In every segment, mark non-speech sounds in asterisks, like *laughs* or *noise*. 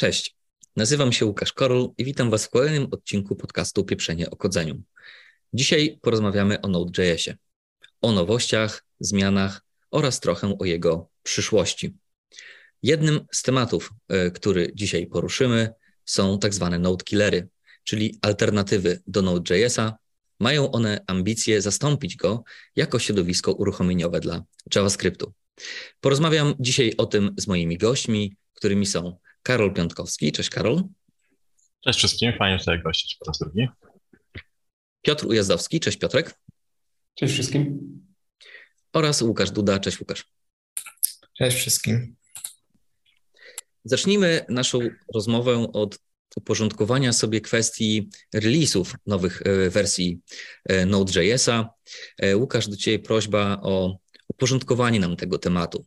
Cześć, nazywam się Łukasz Korol i witam Was w kolejnym odcinku podcastu Pieprzenie o kodzeniu. Dzisiaj porozmawiamy o Node.jsie, o nowościach, zmianach oraz trochę o jego przyszłości. Jednym z tematów, e, który dzisiaj poruszymy, są tak zwane node killery, czyli alternatywy do Node.jsa. Mają one ambicje zastąpić go jako środowisko uruchomieniowe dla JavaScriptu. Porozmawiam dzisiaj o tym z moimi gośćmi, którymi są Karol Piątkowski. Cześć Karol. Cześć wszystkim, fajnie tutaj gościć po raz drugi. Piotr Ujazdowski. Cześć Piotrek. Cześć wszystkim. Oraz Łukasz Duda. Cześć Łukasz. Cześć wszystkim. Zacznijmy naszą rozmowę od uporządkowania sobie kwestii release'ów nowych e, wersji e, Node.js'a. E, Łukasz, do Ciebie prośba o uporządkowanie nam tego tematu.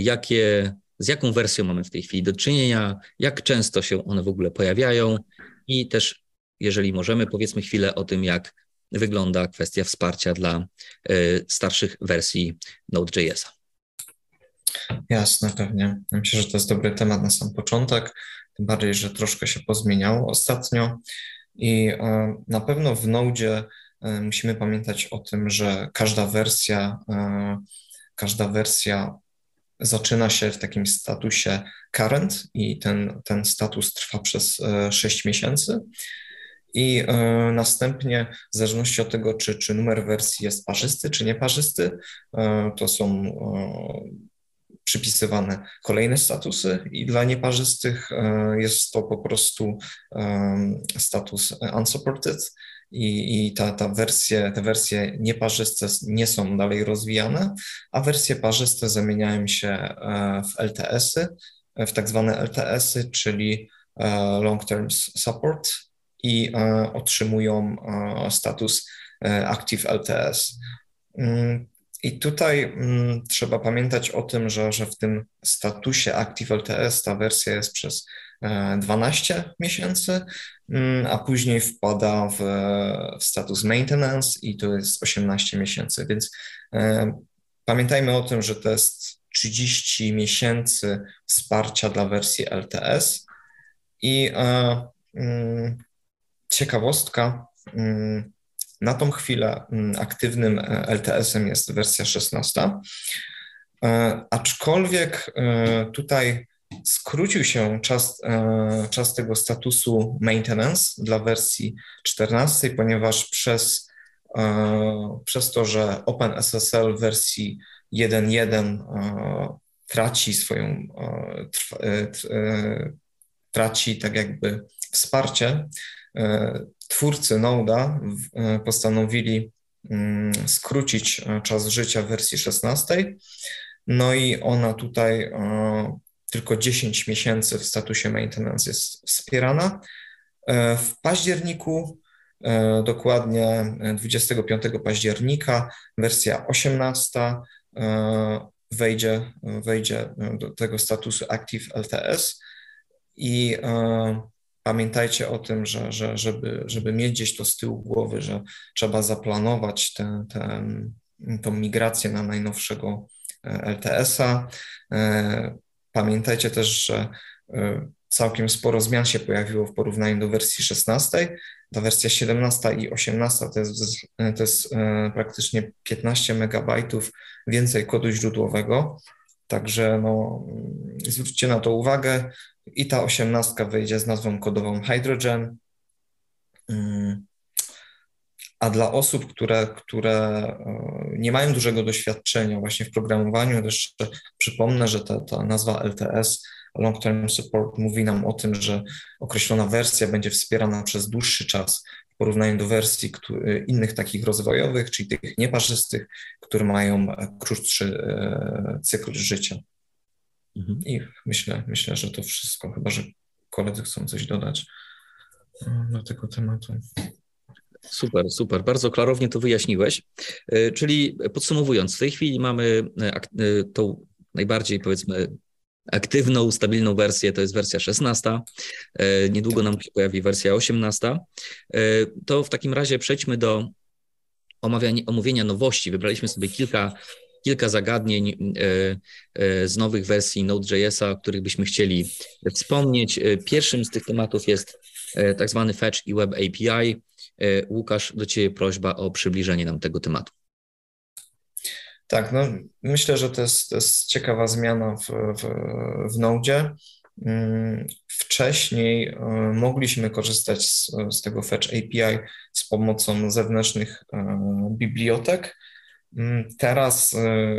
Jakie, z jaką wersją mamy w tej chwili do czynienia, jak często się one w ogóle pojawiają i też, jeżeli możemy, powiedzmy chwilę o tym, jak wygląda kwestia wsparcia dla starszych wersji Node.js'a. Jasne, pewnie. Myślę, że to jest dobry temat na sam początek, tym bardziej, że troszkę się pozmieniało ostatnio i e, na pewno w Node e, musimy pamiętać o tym, że każda wersja, każda wersja zaczyna się w takim statusie current i ten, ten status trwa przez 6 miesięcy. I następnie, w zależności od tego, czy, czy numer wersji jest parzysty, czy nieparzysty, to są przypisywane kolejne statusy i dla nieparzystych e, jest to po prostu status unsupported i, i ta, ta wersje, te wersje nieparzyste nie są dalej rozwijane, a wersje parzyste zamieniają się e, w LTS-y, w tak zwane LTS-y, czyli e, long term support i otrzymują status active LTS. Mm, i tutaj mm, trzeba pamiętać o tym, że, że w tym statusie Active LTS ta wersja jest przez 12 e, miesięcy, mm, a później wpada w, w, status maintenance i to jest 18 miesięcy. Więc e, pamiętajmy o tym, że to jest 30 miesięcy wsparcia dla wersji LTS. I e, mm, ciekawostka, mm, na tą chwilę aktywnym LTS-em jest wersja 16, e, aczkolwiek tutaj skrócił się czas, czas tego statusu maintenance dla wersji 14, ponieważ przez, przez to, że OpenSSL w wersji 1.1 traci swoją, traci tak jakby wsparcie, twórcy Node'a e, postanowili mm, skrócić e, czas życia wersji 16. No i ona tutaj e, tylko 10 miesięcy w statusie maintenance jest wspierana. W październiku, dokładnie 25 października, wersja 18 wejdzie, wejdzie do tego statusu Active LTS i pamiętajcie o tym, że, że żeby, żeby mieć gdzieś to z tyłu głowy, że trzeba zaplanować tę, tę, tą migrację na najnowszego e, LTS-a. E, pamiętajcie też, że e, całkiem sporo zmian się pojawiło w porównaniu do wersji 16. Ta wersja 17 i 18 to jest, to jest praktycznie 15 megabajtów więcej kodu źródłowego. Także no, zwróćcie na to uwagę i ta osiemnastka wyjdzie z nazwą kodową Hydrogen. Mm. A dla osób, które, które e, nie mają dużego doświadczenia właśnie w programowaniu, też przypomnę, że ta, ta nazwa LTS, Long Term Support, mówi nam o tym, że określona wersja będzie wspierana przez dłuższy czas w porównaniu do wersji który, innych takich rozwojowych, czyli tych nieparzystych, które mają krótszy e, cykl życia. Mhm. I myślę, myślę, że to wszystko, chyba że koledzy chcą coś dodać e, do tego tematu. Super, super. Bardzo klarownie to wyjaśniłeś. E, czyli podsumowując, w tej chwili mamy e, tą najbardziej powiedzmy aktywną, stabilną wersję, to jest wersja 16. Niedługo nam się pojawi wersja 18. To w takim razie przejdźmy do omówienia nowości. Wybraliśmy sobie kilka kilka zagadnień z nowych wersji Node.jsa, o których byśmy chcieli wspomnieć. Pierwszym z tych tematów jest tak zwany Fetch i Web API. Łukasz, do Ciebie prośba o przybliżenie nam tego tematu. Tak, no myślę, że to jest, to jest ciekawa zmiana w, w, w Node. Mm, wcześniej e, mogliśmy korzystać z, z tego Fetch API z pomocą zewnętrznych e, bibliotek. Mm, teraz e,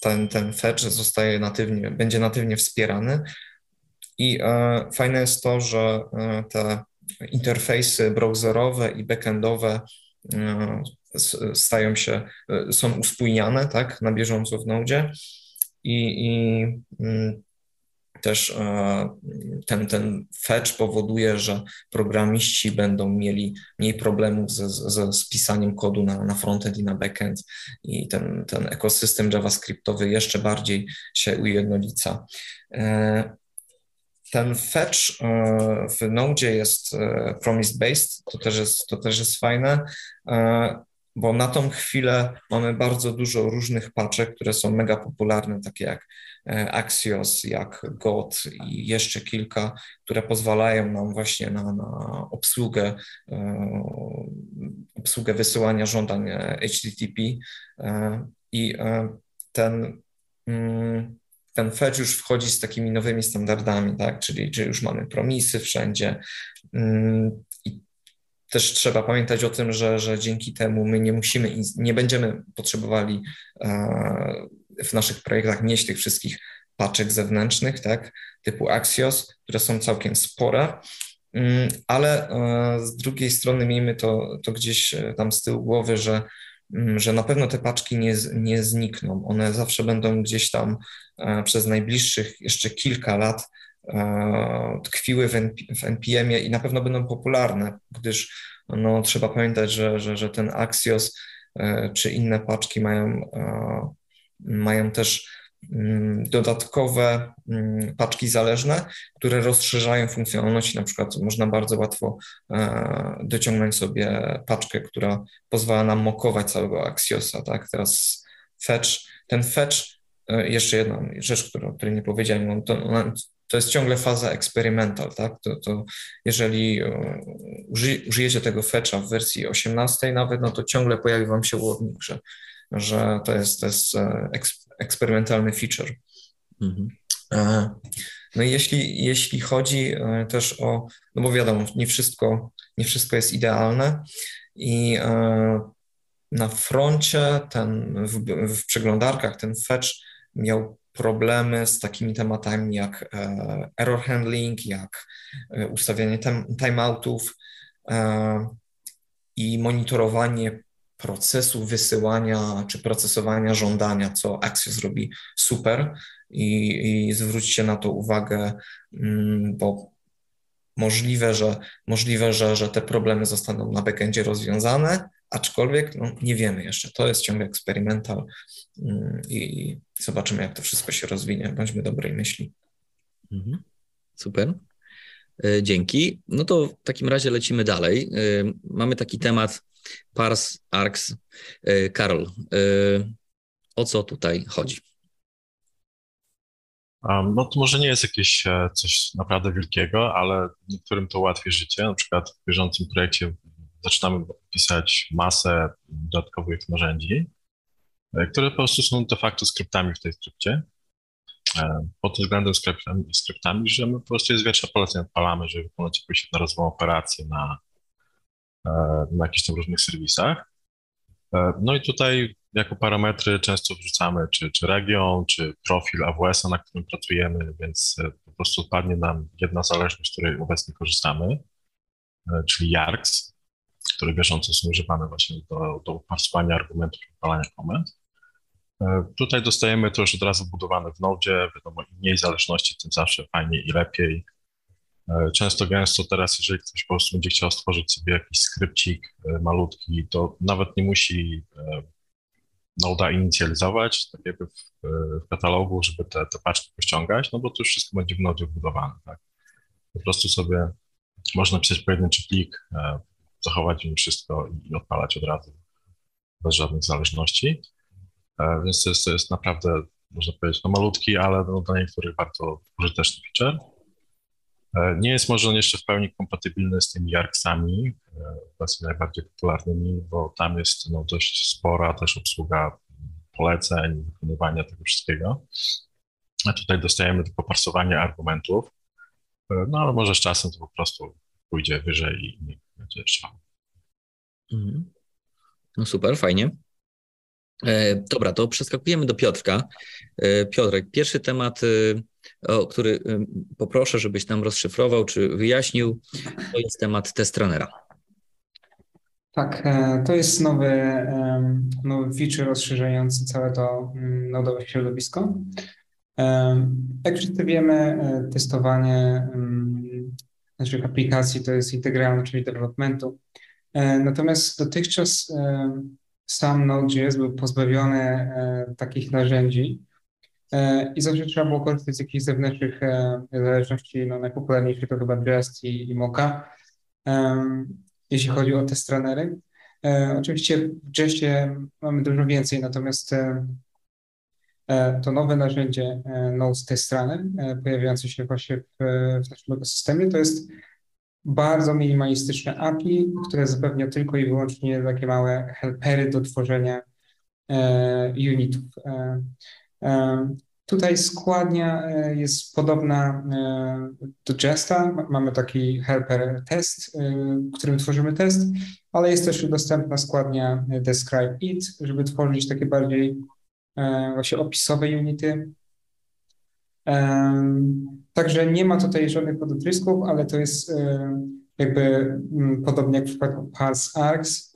ten, ten fetch zostaje natywnie, będzie natywnie wspierany i fajne jest to, że te interfejsy browserowe i backendowe stają się, są uspójniane tak, na bieżąco w Node i, i mm, też e, ten, ten fetch powoduje, że programiści będą mieli mniej problemów ze, ze spisaniem kodu na, na frontend i na backend i ten, ten ekosystem JavaScriptowy jeszcze bardziej się ujednolica. E, ten fetch e, w Node jest promise-based, to też jest, to też jest fajne bo na tą chwilę mamy bardzo dużo różnych paczek, które są mega popularne, takie jak e, Axios, jak God i jeszcze kilka, które pozwalają nam właśnie na, na obsługę, e, obsługę wysyłania żądań HTTP e, i ten mm, ten fetch już wchodzi z takimi nowymi standardami, tak? czyli, już mamy promisy wszędzie. Mm, też trzeba pamiętać o tym, że, że dzięki temu my nie musimy, nie będziemy potrzebowali e, w naszych projektach mieć tych wszystkich paczek zewnętrznych, tak, typu Axios, które są całkiem spore, mm, ale e, z drugiej strony miejmy to, to gdzieś e, tam z tyłu głowy, że, mm, że na pewno te paczki nie, nie znikną. One zawsze będą gdzieś tam przez najbliższych jeszcze kilka lat E, tkwiły w, NPM-ie i na pewno będą popularne, gdyż no, trzeba pamiętać, że, że, że ten Axios e, czy inne paczki mają, e, mają też mm, dodatkowe mm, paczki zależne, które rozszerzają funkcjonalności. Na przykład można bardzo łatwo dociągnąć sobie paczkę, która pozwala nam mokować całego Axiosa. Tak? Teraz fetch, ten fetch, jeszcze jedna rzecz, o której nie powiedziałem, to, to jest ciągle faza eksperymental, tak? To, to jeżeli e, użyjecie tego fetcha w wersji 18 nawet, no to ciągle pojawi Wam się łownik, że, że to jest, to jest e, eksperymentalny feature. Mhm. E, no i jeśli, jeśli chodzi też o, no bo wiadomo, nie wszystko, nie wszystko jest idealne i na froncie ten, w, w przeglądarkach ten fetch miał problemy z takimi tematami jak e, error handling, jak e, ustawianie timeoutów e, i monitorowanie procesu wysyłania czy procesowania żądania, co Axios robi super. I, i zwróćcie na to uwagę, mm, bo możliwe, że, możliwe że, że te problemy zostaną na backendzie rozwiązane, aczkolwiek no, nie wiemy jeszcze. To jest ciągle eksperymental mm, i zobaczymy, jak to wszystko się rozwinie. Bądźmy dobrej myśli. Mhm. Super. E, dzięki. No to w takim razie lecimy dalej. E, mamy taki temat Pars Arcs. E, Karol, o co tutaj chodzi? No to może nie jest jakieś coś naprawdę wielkiego, ale niektórym to ułatwi życie. Na przykład w bieżącym projekcie zaczynamy pisać masę dodatkowych narzędzi, e, które po prostu są de facto skryptami w tej skrypcie. E, pod względem skryptami, skryptami że my po prostu jest większa poleceń odpalamy, żeby wykonać jakąś jednorazową operację na, e, na jakichś tam różnych serwisach. No i tutaj jako parametry często wrzucamy czy, czy region, czy profil AWS-a, na którym pracujemy, więc po prostu odpadnie nam jedna zależność, z której obecnie korzystamy, czyli YARCS które bieżąco są używane właśnie do, do uparswania argumentów i odpalania komend. E, tutaj dostajemy to już od razu budowane w Node, wiadomo, im mniej zależności, tym zawsze fajniej i lepiej. E, często, gęsto teraz, jeżeli ktoś po prostu będzie chciał stworzyć sobie jakiś skrypcik e, malutki, to nawet nie musi Node'a inicjalizować, tak jakby w, w katalogu, żeby te, te paczki pościągać, no bo to już wszystko będzie w Node wbudowane, tak. Po prostu sobie można pisać pojedynczy plik, zachować im wszystko i odpalać od razu bez żadnych zależności. Więc to jest, to jest naprawdę, można powiedzieć, no malutki, ale no dla niektórych bardzo użyteczny feature. Nie jest może on jeszcze w pełni kompatybilny z tymi Yarksami, obecnie najbardziej popularnymi, bo tam jest no, dość spora też obsługa poleceń, wykonywania tego wszystkiego. A tutaj dostajemy tylko parsowanie argumentów, no ale może z czasem to po prostu pójdzie wyżej i jeszcze. Mhm. No super, fajnie. E, dobra, to przeskakujemy do Piotrka. E, Piotrek, pierwszy temat, e, o który e, poproszę, żebyś nam rozszyfrował czy wyjaśnił, to jest temat test runnera. Tak, e, to jest nowy, nowy feature rozszerzający całe to mm, nodowe środowisko. Jak wszyscy wiemy, testowanie mm, naszych aplikacji to jest integralna część developmentu. E, natomiast dotychczas sam Node.js był pozbawiony takich narzędzi i zawsze trzeba było korzystać z jakichś zewnętrznych zależności. No, najpopularniejszy to chyba Jest i, i Mocha jeśli chodzi o te stranery. E, oczywiście w Jestie mamy dużo więcej, natomiast e, e, to nowe narzędzie Node Test Runner, pojawiające się właśnie w, w naszym ekosystemie, to jest bardzo minimalistyczne API, które zapewnia tylko i wyłącznie takie małe helpery do tworzenia unitów. Tutaj składnia e, jest podobna e, do Jesta. Mamy taki helper test, e, którym tworzymy test, ale jest też dostępna składnia describe it, żeby tworzyć takie bardziej właśnie opisowe unity. Także nie ma tutaj żadnych podotrysków, ale to jest jakby mm, podobnie jak w przypadku parse args.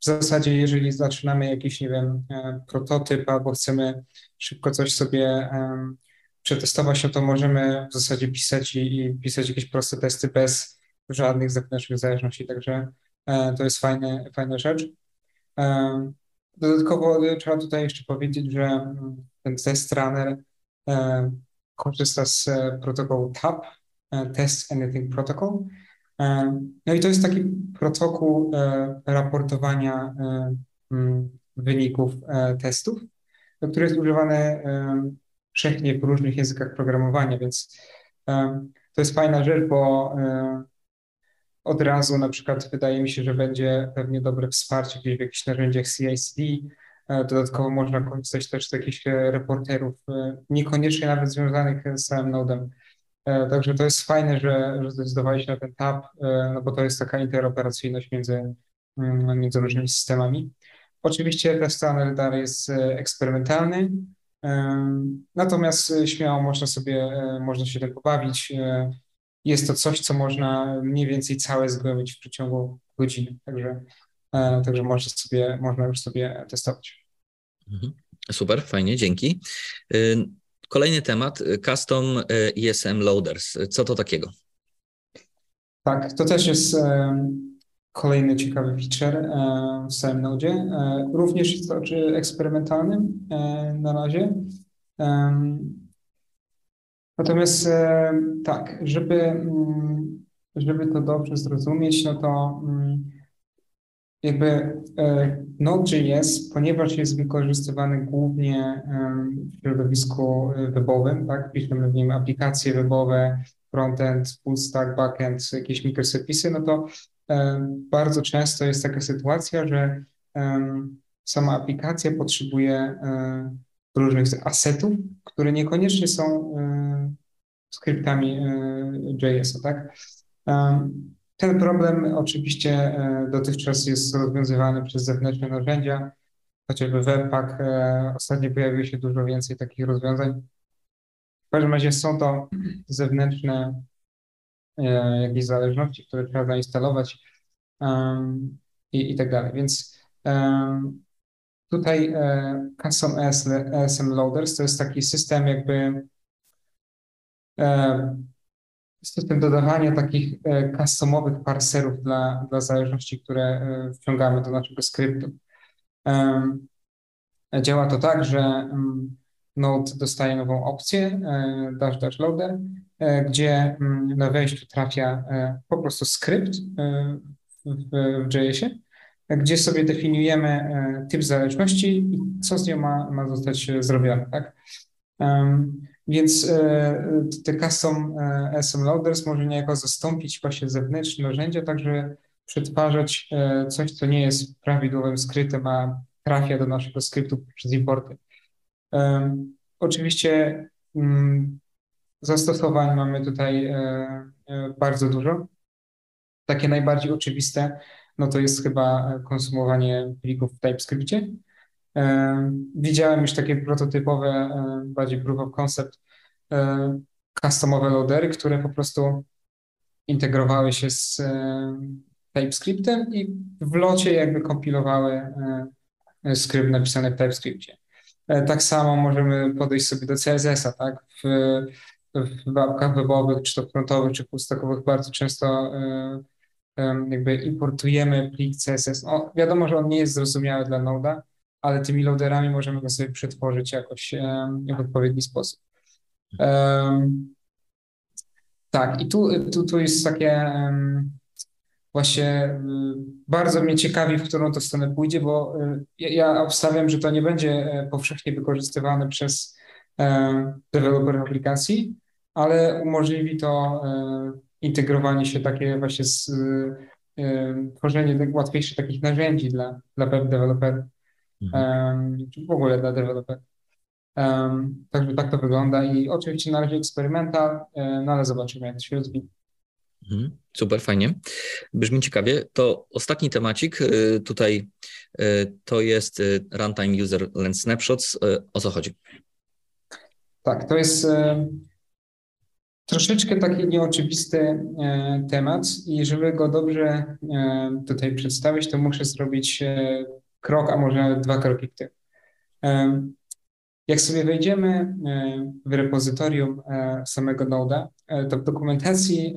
W zasadzie, jeżeli zaczynamy jakiś, nie wiem, prototyp albo chcemy szybko coś sobie przetestować, no to możemy w zasadzie pisać i, i pisać jakieś proste testy bez żadnych zewnętrznych zależności, także e, to jest fajne, fajna rzecz. Dodatkowo trzeba tutaj jeszcze powiedzieć, że mm, ten test runner e, korzysta z e, protokołu TAP, Test Anything Protocol. No i to jest taki protokół raportowania mm, wyników testów który jest używany wszechnie w różnych językach programowania, więc to jest fajna rzecz, bo od razu na przykład wydaje mi się, że będzie pewnie dobre wsparcie gdzieś w jakichś narzędziach CI/CD. E, dodatkowo można korzystać też z jakichś e, reporterów, e, niekoniecznie nawet związanych z samym nodem. Także to jest fajne, że, że zdecydowali się na ten tab, no bo to jest taka interoperacyjność między, mm, między różnymi systemami. Oczywiście test dalej jest eksperymentalny, natomiast śmiało można sobie, można się tym pobawić. Jest to coś, co można mniej więcej całe zgłębić w przeciągu godziny, także, także można, sobie, można już sobie testować. Mhm. Super, fajnie, dzięki. Kolejny temat, custom ESM loaders. Co to takiego? Tak, to też jest Kolejny ciekawy feature e, w samym Node. E, również jest to eksperymentalnym e, na razie. Natomiast tak, żeby, mm, żeby to dobrze zrozumieć, no to mm, jakby Node.js, ponieważ jest wykorzystywany głównie w środowisku webowym, tak, piszemy w nim aplikacje webowe, frontend, full stack, backend, jakieś mikroserwisy, no to bardzo często jest taka sytuacja, że sama aplikacja potrzebuje różnych asetów, które niekoniecznie są skryptami JS-a, tak? Ten problem oczywiście e, dotychczas jest rozwiązywany przez zewnętrzne narzędzia, chociażby Webpack. E, ostatnio pojawiło się dużo więcej takich rozwiązań. W każdym razie są to zewnętrzne E, jakieś zależności, które trzeba zainstalować i, i tak dalej. Więc tutaj e, Custom ESM Loaders to jest taki system jakby e, system dodawania takich e, customowych parserów dla, dla zależności, które wciągamy do naszego skryptu. Działa to tak, że um, Node dostaje nową opcję dash dash loader gdzie mm, na wejściu trafia po prostu skrypt w, w JS-ie, gdzie sobie definiujemy typ zależności i co z nią ma, ma zostać zrobione, tak? Więc te custom SM loaders może niejako zastąpić właśnie zewnętrzne narzędzia, tak żeby przetwarzać coś, co nie jest prawidłowym skrytem, a trafia do naszego skryptu przez importy. Oczywiście mm, zastosowań mamy tutaj e, e, bardzo dużo. Takie najbardziej oczywiste, no to jest chyba konsumowanie plików w TypeScriptie. Widziałem już takie prototypowe, e, bardziej proof of concept, customowe loadery, które po prostu integrowały się z TypeScriptem i w locie jakby kompilowały skrypt napisany w TypeScriptie. Tak samo możemy podejść sobie do CSS-a, tak? W, w webowych, czy to frontowych, czy pustakowych bardzo często jakby importujemy plik CSS. No, wiadomo, że on nie jest zrozumiały dla Node'a, ale tymi loaderami możemy go sobie przetworzyć jakoś w odpowiedni sposób. Tak, i tu, tu, tu jest takie właśnie y, bardzo mnie ciekawi, w którą to stronę pójdzie, bo y, ja obstawiam, że to nie będzie e, powszechnie wykorzystywane przez deweloperów aplikacji, ale umożliwi to e, integrowanie się takie właśnie z tworzenie łatwiejszych takich narzędzi dla, dla web deweloperów, mhm. czy w ogóle dla deweloperów. Um, także tak to wygląda i oczywiście na razie eksperymental, no ale zobaczymy, jak to się rozwinie. Mhm. Super, fajnie. Brzmi ciekawie. To ostatni temacik y, tutaj y, to jest y, Runtime User Lens Snapshots. O co chodzi? Tak, to jest troszeczkę taki nieoczywisty temat i żeby go dobrze tutaj przedstawić, to muszę zrobić krok, a może nawet dwa kroki w. Jak sobie wejdziemy w repozytorium samego Node'a, to w dokumentacji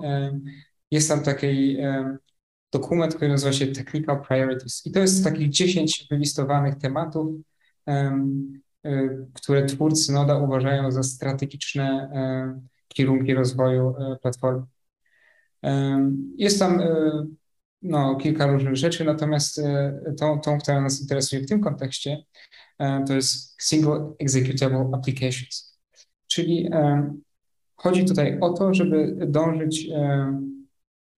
jest tam taki dokument, który nazywa się Technical Priorities. I to jest takich 10 wylistowanych tematów, e, które twórcy Noda uważają za strategiczne kierunki rozwoju e, platformy. Jest tam e, no, kilka różnych rzeczy, natomiast tą, tą, która nas interesuje w tym kontekście, to jest Single Executable Applications. Czyli chodzi tutaj o to, żeby dążyć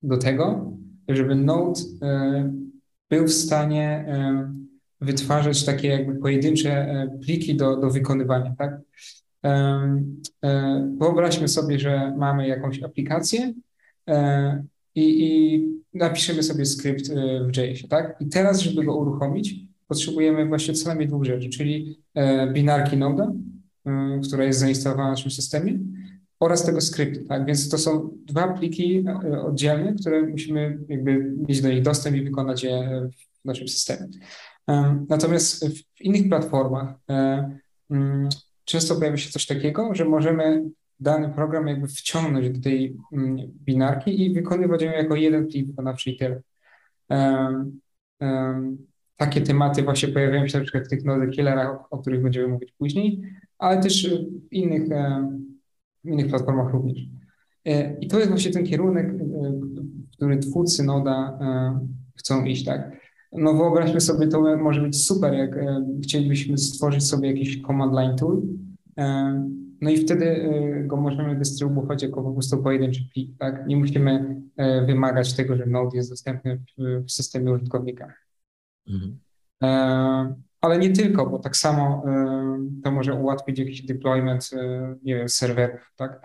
do tego, żeby Node e, był w stanie e, wytwarzać takie jakby pojedyncze e, pliki do, do wykonywania, tak? Wyobraźmy sobie, że mamy jakąś aplikację i, i napiszemy sobie skrypt w JS, tak? I teraz, żeby go uruchomić, potrzebujemy właśnie co najmniej dwóch rzeczy, czyli binarki Node, która jest zainstalowana w naszym systemie, oraz tego skryptu, tak? Więc to są dwa pliki e, oddzielne, które musimy jakby mieć do nich dostęp i wykonać je w naszym systemie. Natomiast w innych platformach e, mm, często pojawia się coś takiego, że możemy dany program jakby wciągnąć do tej mm, binarki i wykonywać ją jako jeden plik wykonawczy i tyle. Takie tematy właśnie pojawiają się na przykład w tych node killerach, o, o których będziemy mówić później, ale też w innych innych platformach również. E, I to jest właśnie ten kierunek, e, w który twórcy Noda e, chcą iść, tak? No wyobraźmy sobie, to może być super, jak chcielibyśmy stworzyć sobie jakiś command line tool, no i wtedy go możemy dystrybuować jako po prostu pojedynczy plik, tak? Nie musimy wymagać tego, że Node jest dostępny w systemie użytkownika. Mhm. Ale nie tylko, bo tak samo y, to może ułatwić jakiś deployment, nie wiem, serwerów, tak,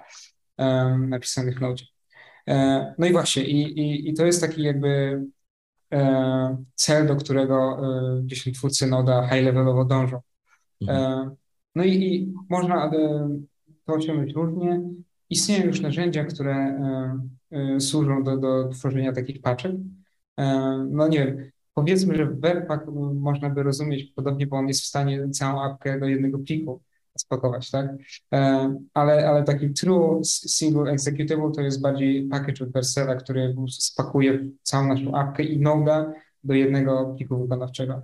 napisanych w Node. E, no i właśnie, i, i, i to jest taki jakby e, cel, do którego e, gdzieś twórcy Noda high-levelowo dążą. Mhm. No i, i można to osiągnąć różnie. Istnieją już narzędzia, które służą do, do tworzenia takich paczek. No nie wiem, Powiedzmy, że Webpack można by rozumieć podobnie, bo on jest w stanie całą apkę do jednego pliku spakować, tak? E, ale, ale taki true single executable to jest bardziej package od Versera, który spakuje całą naszą apkę i Node'a do jednego pliku wykonawczego.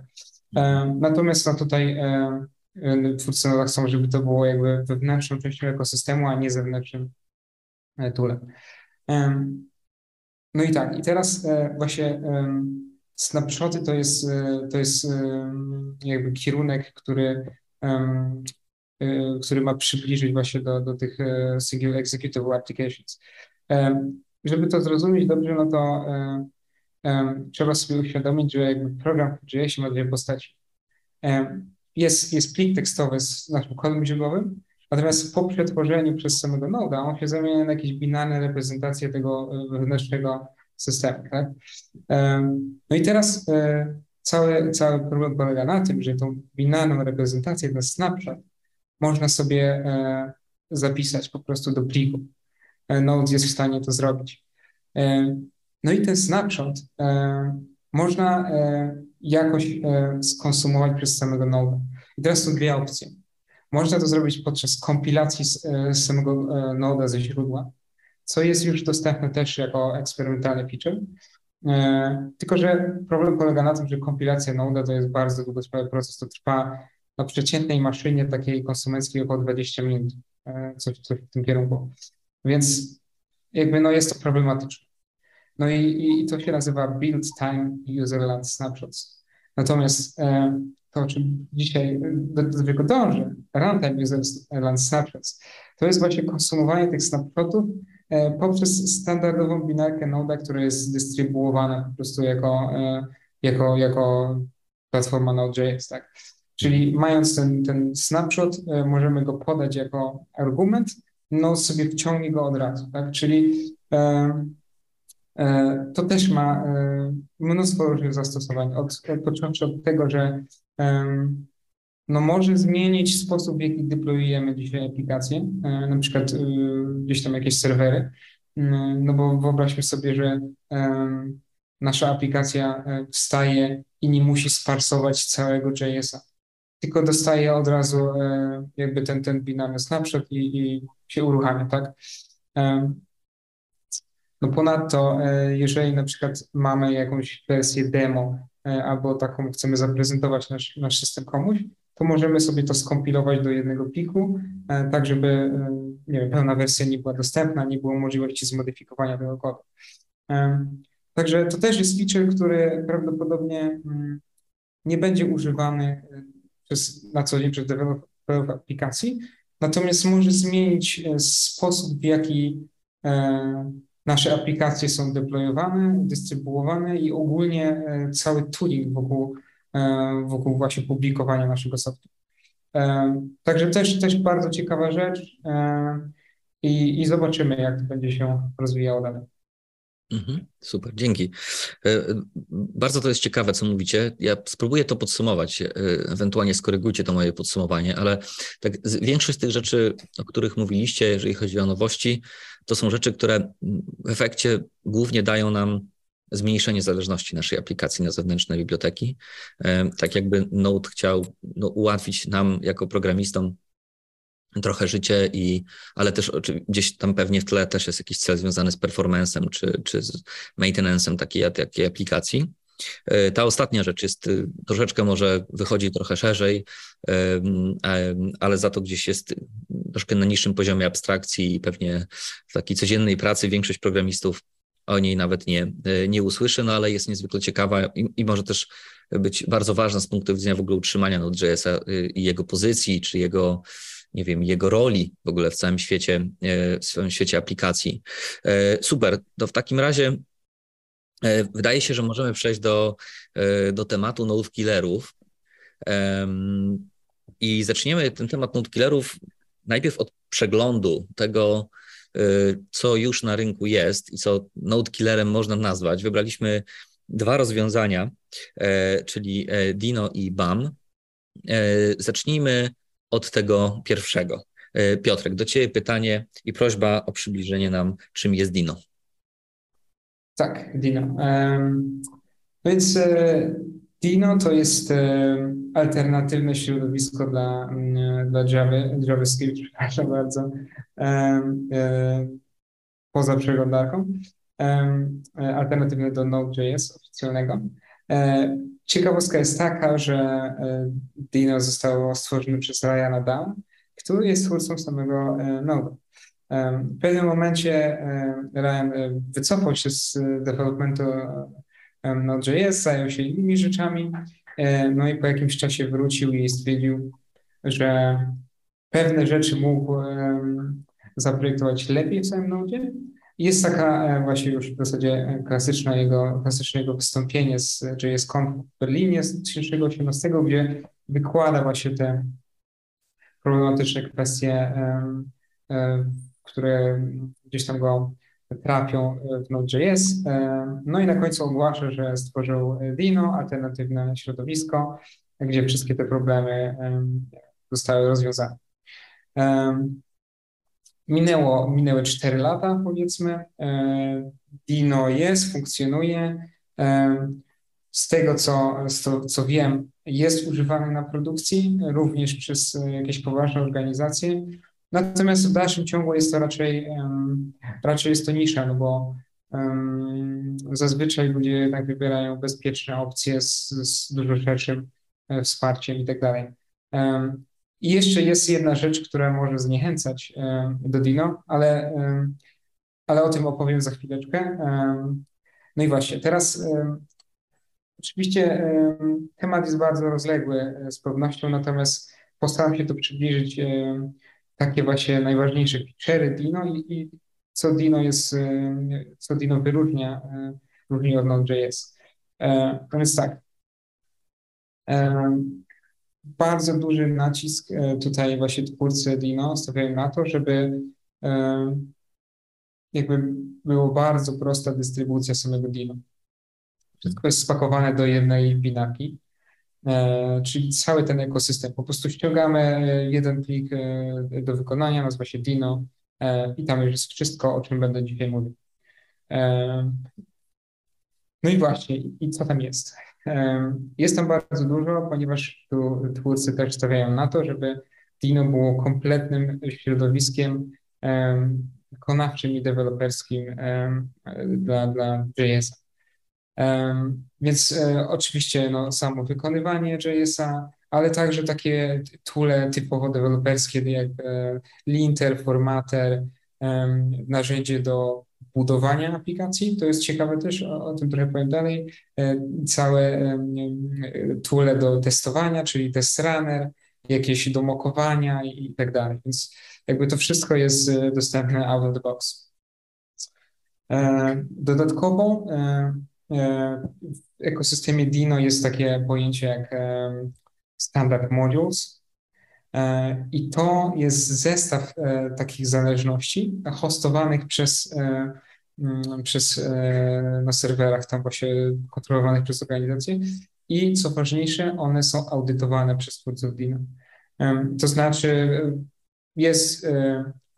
E, natomiast no tutaj e, twórcy Node'a chcą, żeby to było jakby wewnętrzną częścią ekosystemu, a nie zewnętrznym toolem. No i tak, i teraz właśnie snapshoty to jest, to jest jakby kierunek, który, który ma przybliżyć właśnie do, do tych single executable applications. Żeby to zrozumieć dobrze, no to trzeba sobie uświadomić, że jakby program w JS ma dwie postaci. Jest, jest plik tekstowy z naszym kodem źródłowym, natomiast po przetworzeniu przez samego Noda on się zamienia na jakieś binarne reprezentacje tego e, wewnętrznego systemu. Tak? No i teraz e, cały, cały problem polega na tym, że tą binarną reprezentację, ten snapshot, można sobie e, zapisać po prostu do pliku. Node jest w stanie to zrobić. No i ten snapshot można jakoś skonsumować przez samego Node. I teraz są dwie opcje. Można to zrobić podczas kompilacji samego Node'a ze źródła, co jest już dostępne też jako eksperymentalny feature. E, tylko, że problem polega na tym, że kompilacja Node to jest bardzo długotrwały proces. To trwa na przeciętnej maszynie takiej konsumenckiej około 20 minut, e, coś, coś w tym kierunku. Więc jakby no jest to problematyczne. No i, i to się nazywa Build Time Userland Snapshots. Natomiast e, to, o czym dzisiaj do, do czego dążę, Runtime Userland Snapshots, to jest właśnie konsumowanie tych snapshotów E, poprzez standardową binarkę Node, która jest dystrybuowana po prostu jako, e, jako, jako platforma Node.js, tak? Czyli mając ten, ten snapshot, e, możemy go podać jako argument, no sobie wciągnie go od razu, tak? Czyli to też ma mnóstwo różnych zastosowań, od, począwszy od tego, że no może zmienić sposób, w jaki deployujemy dzisiaj aplikacje, e, na przykład e, gdzieś tam jakieś serwery, e, no bo wyobraźmy sobie, że nasza aplikacja wstaje i nie musi sparsować całego JS-a, tylko dostaje od razu jakby ten, ten binarny snapshot i, i się uruchamia, tak? No ponadto, jeżeli na przykład mamy jakąś wersję demo albo taką chcemy zaprezentować nasz, nasz system komuś, to możemy sobie to skompilować do jednego pliku, e, tak żeby e, nie wiem, pełna wersja nie była dostępna, nie było możliwości zmodyfikowania tego kodu. E, także to też jest feature, który prawdopodobnie mm, nie będzie używany przez, na co dzień przez deweloperów aplikacji, natomiast może zmienić sposób, w jaki nasze aplikacje są deployowane, dystrybuowane i ogólnie cały tooling wokół E, wokół właśnie publikowania naszego softu. E, także też, też bardzo ciekawa rzecz e, i, i zobaczymy, jak to będzie się rozwijało dalej. Mhm, super, dzięki. Bardzo to jest ciekawe, co mówicie. Ja spróbuję to podsumować, ewentualnie skorygujcie to moje podsumowanie, ale tak, większość z tych rzeczy, o których mówiliście, jeżeli chodzi o nowości, to są rzeczy, które w efekcie głównie dają nam zmniejszenie zależności naszej aplikacji na zewnętrzne biblioteki. E, tak jakby Node chciał no, ułatwić nam jako programistom trochę życie, i, ale też gdzieś tam pewnie w tle też jest jakiś cel związany z performanceem czy, czy z maintenance'em takiej, takiej aplikacji. E, ta ostatnia rzecz jest y, troszeczkę może wychodzi trochę szerzej, ale za to gdzieś jest troszkę na niższym poziomie abstrakcji i pewnie w takiej codziennej pracy większość programistów o niej nawet nie, e, nie usłyszy, no ale jest niezwykle ciekawa i, i może też być bardzo ważna z punktu widzenia w ogóle utrzymania Node.jsa y, i jego pozycji, czy jego, nie wiem, jego roli w ogóle w całym świecie, e, w całym świecie aplikacji. E, super, to w takim razie wydaje się, że możemy przejść do, do tematu node killerów. I zaczniemy ten temat node killerów najpierw od przeglądu tego, co już na rynku jest i co node killerem można nazwać. Wybraliśmy dwa rozwiązania, e, czyli e, Dino i BAM. E, zacznijmy od tego pierwszego. Piotrek, do Ciebie pytanie i prośba o przybliżenie nam, czym jest Dino. Tak, Dino. Um, więc Dino to jest alternatywne środowisko dla, mm, dla Java, *laughs* JavaScript, przepraszam bardzo, poza przeglądarką, alternatywne do Node.js oficjalnego. E, ciekawostka jest taka, że e, Dino zostało stworzone przez Ryana Down, który jest twórcą samego e, Node. W pewnym momencie Ryan wycofał się z developmentu Node.js, zajął się innymi rzeczami, no i po jakimś czasie wrócił i stwierdził, że pewne rzeczy mógł zaprojektować lepiej w samym Node. Jest taka właśnie już w zasadzie klasyczna jego, klasyczne jego wystąpienie z JSConf w Berlinie z 2018, gdzie wykłada właśnie te problematyczne kwestie, które gdzieś tam go trafią w Node.js. No i na końcu ogłasza, że stworzył Dino, alternatywne środowisko, gdzie wszystkie te problemy zostały rozwiązane. Minęło, minęły 4 lata, powiedzmy. Dino jest, funkcjonuje. Z tego, co, co, co wiem, jest używany na produkcji, również przez jakieś poważne organizacje. Natomiast w dalszym ciągu jest to raczej, raczej jest to nisza, no bo zazwyczaj ludzie jednak wybierają bezpieczne opcje z, z dużo szerszym e, wsparciem i tak dalej. I jeszcze jest jedna rzecz, która może zniechęcać do Dino, ale, ale o tym opowiem za chwileczkę. No i właśnie, teraz oczywiście temat jest bardzo rozległy e, z pewnością, natomiast postaram się to przybliżyć takie właśnie najważniejsze featurey Dino i, i co Dino jest, co Dino wyróżnia, różni od Node.js. E, więc tak, bardzo duży nacisk e, tutaj właśnie twórcy Dino stawiają na to, żeby jakby było bardzo prosta dystrybucja samego Dino. Wszystko jest spakowane do jednej binarki, e, czyli cały ten ekosystem. Po prostu ściągamy e, jeden plik do wykonania, nazywa się Dino i tam już jest wszystko, o czym będę dzisiaj mówił. No i właśnie, i co tam jest? Jest tam bardzo dużo, ponieważ tu twórcy też stawiają na to, żeby Dino było kompletnym środowiskiem wykonawczym i deweloperskim dla, dla JS-a. Więc e, oczywiście no, samo wykonywanie JS-a, ale także takie toole typowo deweloperskie jak e, linter, formater, narzędzie do budowania aplikacji. To jest ciekawe też, o, o tym trochę powiem dalej. E, całe toole do testowania, czyli test runner, jakieś do mokowania i, tak dalej. Więc jakby to wszystko jest e, dostępne out of the box. E, dodatkowo w ekosystemie Dino jest takie pojęcie jak standard modules, E, I to jest zestaw e, takich zależności hostowanych przez, e, mm, przez na serwerach tam właśnie kontrolowanych przez organizacje i co ważniejsze, one są audytowane przez twórców Dino. To znaczy jest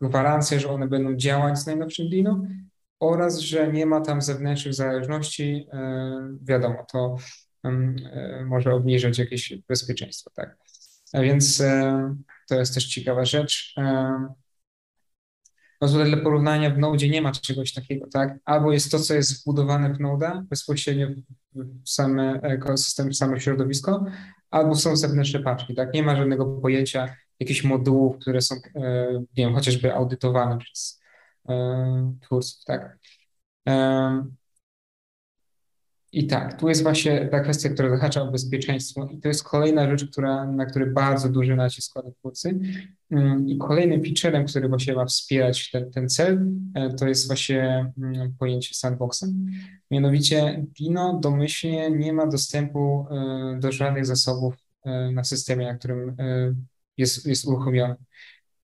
gwarancja, że one będą działać z najnowszym Dino oraz, że nie ma tam zewnętrznych zależności. Wiadomo, to może obniżać jakieś bezpieczeństwo, tak. A więc e, to jest też ciekawa rzecz. No dla porównania w Node nie ma czegoś takiego, tak? Albo jest to, co jest wbudowane w Node bezpośrednio w sam ekosystem, w samo środowisko, albo są zewnętrzne paczki, tak? Nie ma żadnego pojęcia jakichś modułów, które są, e, nie wiem, chociażby audytowane przez twórców, tak? I tak, tu jest właśnie ta kwestia, która zahacza o bezpieczeństwo i to jest kolejna rzecz, która, na który bardzo duży nacisk kładą twórcy. Mm, I kolejnym featurem, który właśnie ma wspierać ten, ten cel, e, to jest właśnie mm, pojęcie sandboxa. Mianowicie Dino domyślnie nie ma dostępu e, do żadnych zasobów e, na systemie, na którym jest, jest uruchomiony.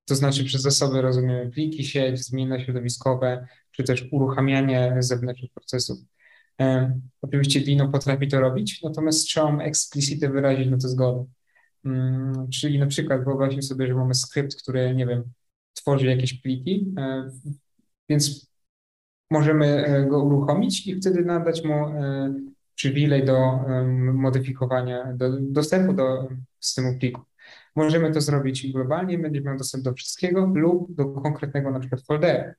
To znaczy przez zasoby rozumiemy pliki, sieć, zmienne środowiskowe, czy też uruchamianie zewnętrznych procesów. Oczywiście Dino potrafi to robić, natomiast trzeba explicite wyrazić na to zgodę. Mm, czyli na przykład wyobraźmy sobie, że mamy skrypt, który, nie wiem, tworzy jakieś pliki, e, więc możemy e, go uruchomić i wtedy nadać mu e, przywilej do modyfikowania, do dostępu do systemu pliku. Możemy to zrobić globalnie, będziemy miał dostęp do wszystkiego lub do konkretnego na przykład foldera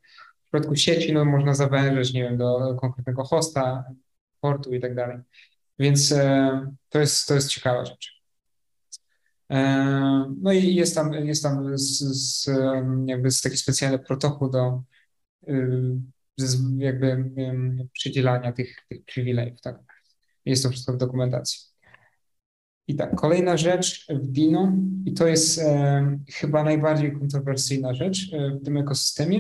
przypadku sieci no, można zawężyć, nie wiem, do konkretnego hosta, portu i tak dalej. Więc e, to, jest, to jest ciekawa rzecz. E, no i jest tam, jest tam z, z, jakby z taki specjalny protokół do y, jakby przydzielania tych, tych przywilejów, tak. Jest to wszystko w dokumentacji. I tak, kolejna rzecz w Dino, i to jest e, chyba najbardziej kontrowersyjna rzecz e, w tym ekosystemie,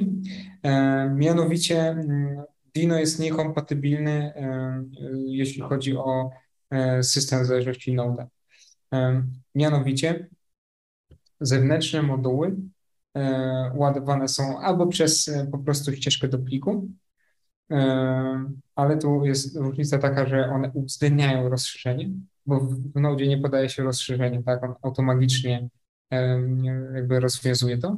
e, mianowicie Dino jest niekompatybilny, e, jeśli chodzi o e, system zależności Node. E, mianowicie zewnętrzne moduły ładowane są albo przez po prostu ścieżkę do pliku, ale tu jest różnica taka, że one uwzględniają rozszerzenie, bo w Node nie podaje się rozszerzenia, tak? On automatycznie jakby rozwiązuje to.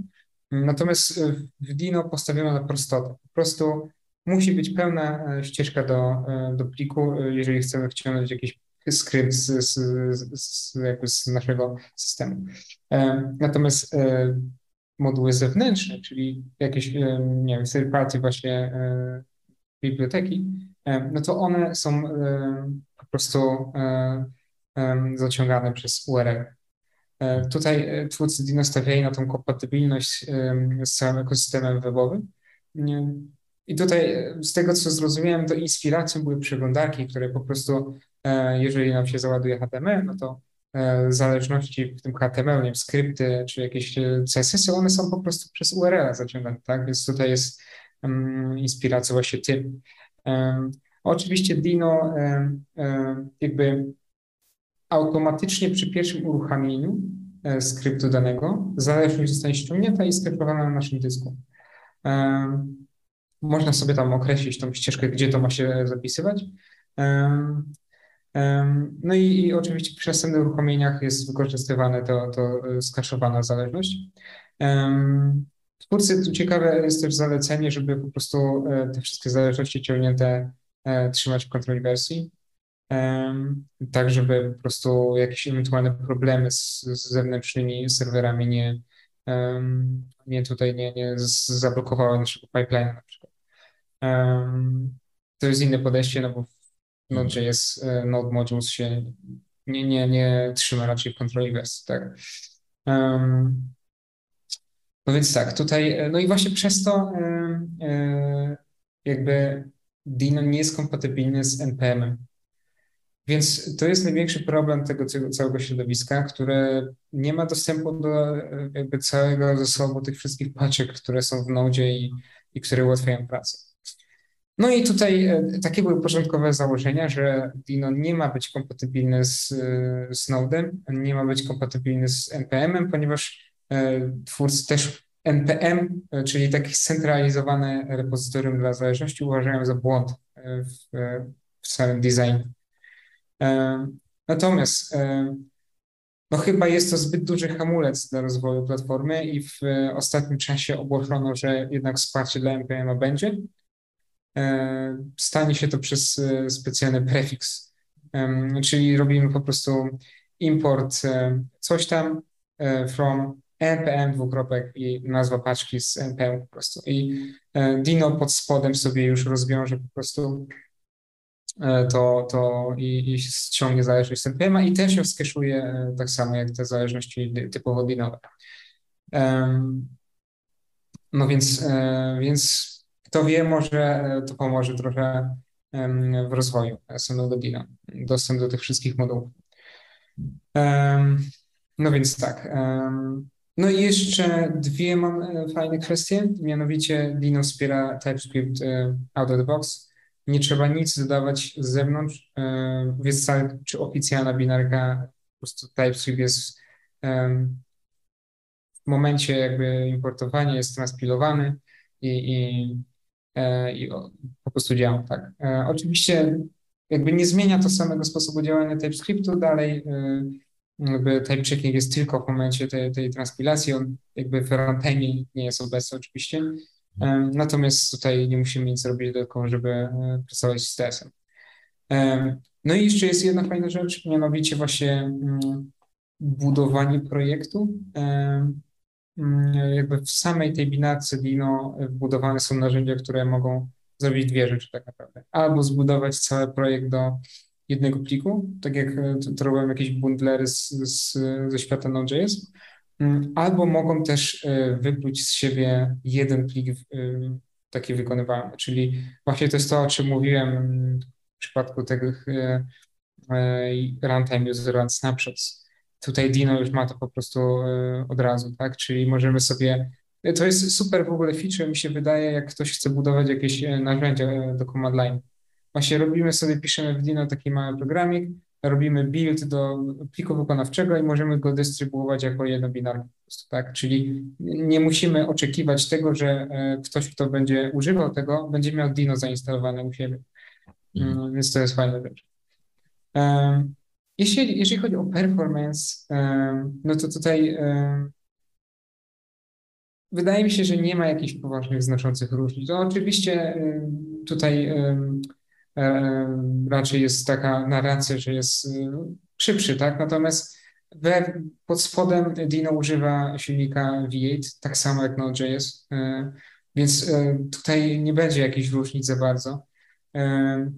Natomiast w Dino postawiono na prostotę. Po prostu musi być pełna e, ścieżka do, e, do pliku, e, jeżeli chcemy wciągnąć jakiś skrypt z, z, z, z naszego systemu. Natomiast moduły zewnętrzne, czyli jakieś, nie wiem, third party właśnie biblioteki, no to one są prostu zaciągane przez URL. Tutaj twórcy Dino stawiali na tą kompatybilność z całym ekosystemem webowym. I tutaj z tego, co zrozumiałem, to inspiracją były przeglądarki, które po prostu, jeżeli nam się załaduje HTML, no to zależności w tym HTML, nie wiem, skrypty czy jakieś CSS-y, one są po prostu przez URL zaciągane, tak? Więc tutaj jest um, inspiracja właśnie tym. Um, oczywiście Dino um, jakby automatycznie przy pierwszym uruchamieniu e, skryptu danego zależność zostanie ściągnięta i skryptowana na naszym dysku. Można sobie tam określić tą ścieżkę, gdzie to ma się zapisywać. No i, i oczywiście przy następnych uruchomieniach jest wykorzystywane to, to skaszowana zależność. Twórcy, tu ciekawe jest też zalecenie, żeby po prostu e, te wszystkie zależności ciągnięte e, trzymać w kontroli wersji, tak żeby po prostu jakieś ewentualne problemy z, z zewnętrznymi serwerami nie, nie tutaj nie, nie zablokowały naszego pipeline na przykład. To jest inne podejście, no bo Node.js, e, Node Modules się nie, nie, nie trzyma raczej kontroli wersji, tak. No więc tak, tutaj, e, no i właśnie przez to e, jakby Dino nie jest kompatybilny z NPM-em. Więc to jest największy problem tego całego środowiska, które nie ma dostępu do jakby całego zasobu tych wszystkich paczek, które są w Node i, i które ułatwiają pracę. No i tutaj e, takie były początkowe założenia, że Dino nie ma być kompatybilny z, z Nodem, nie ma być kompatybilny z NPM-em, ponieważ e, twórcy też NPM, e, czyli takie scentralizowane repozytorium dla zależności uważają za błąd w, w samym designie. Natomiast no chyba jest to zbyt duży hamulec dla rozwoju platformy i w ostatnim czasie ogłoszono, że jednak wsparcie dla NPM będzie. E, stanie się to przez e, specjalny prefiks, czyli robimy po prostu import e, coś tam from npm dwukropek i nazwa paczki z npm po prostu. I Dino pod spodem sobie już rozwiąże po prostu to, to i, i ściągnie zależność z npm i też ją skeszuje tak samo jak te zależności typowo Dinowe. No więc, więc kto wie, może e, to pomoże trochę w rozwoju samego Dina, dostęp do tych wszystkich modułów. No więc tak. No i jeszcze dwie mam e, fajne kwestie, mianowicie Dino wspiera TypeScript e, out of the box. Nie trzeba nic dodawać z zewnątrz, wystarczy oficjalna binarka, po prostu TypeScript jest w momencie jakby importowania jest transpilowany i, i E, i po prostu działa tak. E, oczywiście jakby nie zmienia to samego sposobu działania TypeScriptu, dalej e, jakby checking jest tylko w momencie tej, tej transpilacji, on jakby w runtime nie jest obecny oczywiście, natomiast tutaj nie musimy nic robić dodatkowo, żeby pracować z TS-em. No i jeszcze jest jedna fajna rzecz, mianowicie właśnie mm, budowanie projektu. Mm, jakby w samej tej binarce Dino wbudowane są narzędzia, które mogą zrobić dwie rzeczy tak naprawdę. Albo zbudować cały projekt do jednego pliku, tak jak e, to, robią jakieś bundlery z, z, ze świata Node.js, mm, albo mogą też e, wypluć z siebie jeden plik e, taki wykonywalny, czyli właśnie to jest to, o czym mówiłem w przypadku tych runtime user run snapshots. Tutaj Dino już ma to po prostu od razu, tak? Czyli możemy sobie to jest super w ogóle feature, mi się wydaje, jak ktoś chce budować jakieś narzędzia do command line. Właśnie robimy sobie, piszemy w Dino taki mały programik, robimy build do pliku wykonawczego i możemy go dystrybuować jako jednobinarny po prostu, tak? Czyli nie musimy oczekiwać tego, że e, ktoś, kto będzie używał tego, będzie miał Dino zainstalowane u siebie. Mhm. Mm, więc to jest fajna rzecz. Jeśli, jeśli chodzi o performance, no to tutaj wydaje mi się, że nie ma jakichś poważnych, znaczących różnic. To oczywiście tutaj raczej jest taka narracja, że jest y, szybszy, tak? Natomiast we, pod spodem Dino używa silnika V8, tak samo jak Node.js, y, więc y, tutaj nie będzie jakiejś różnic za bardzo.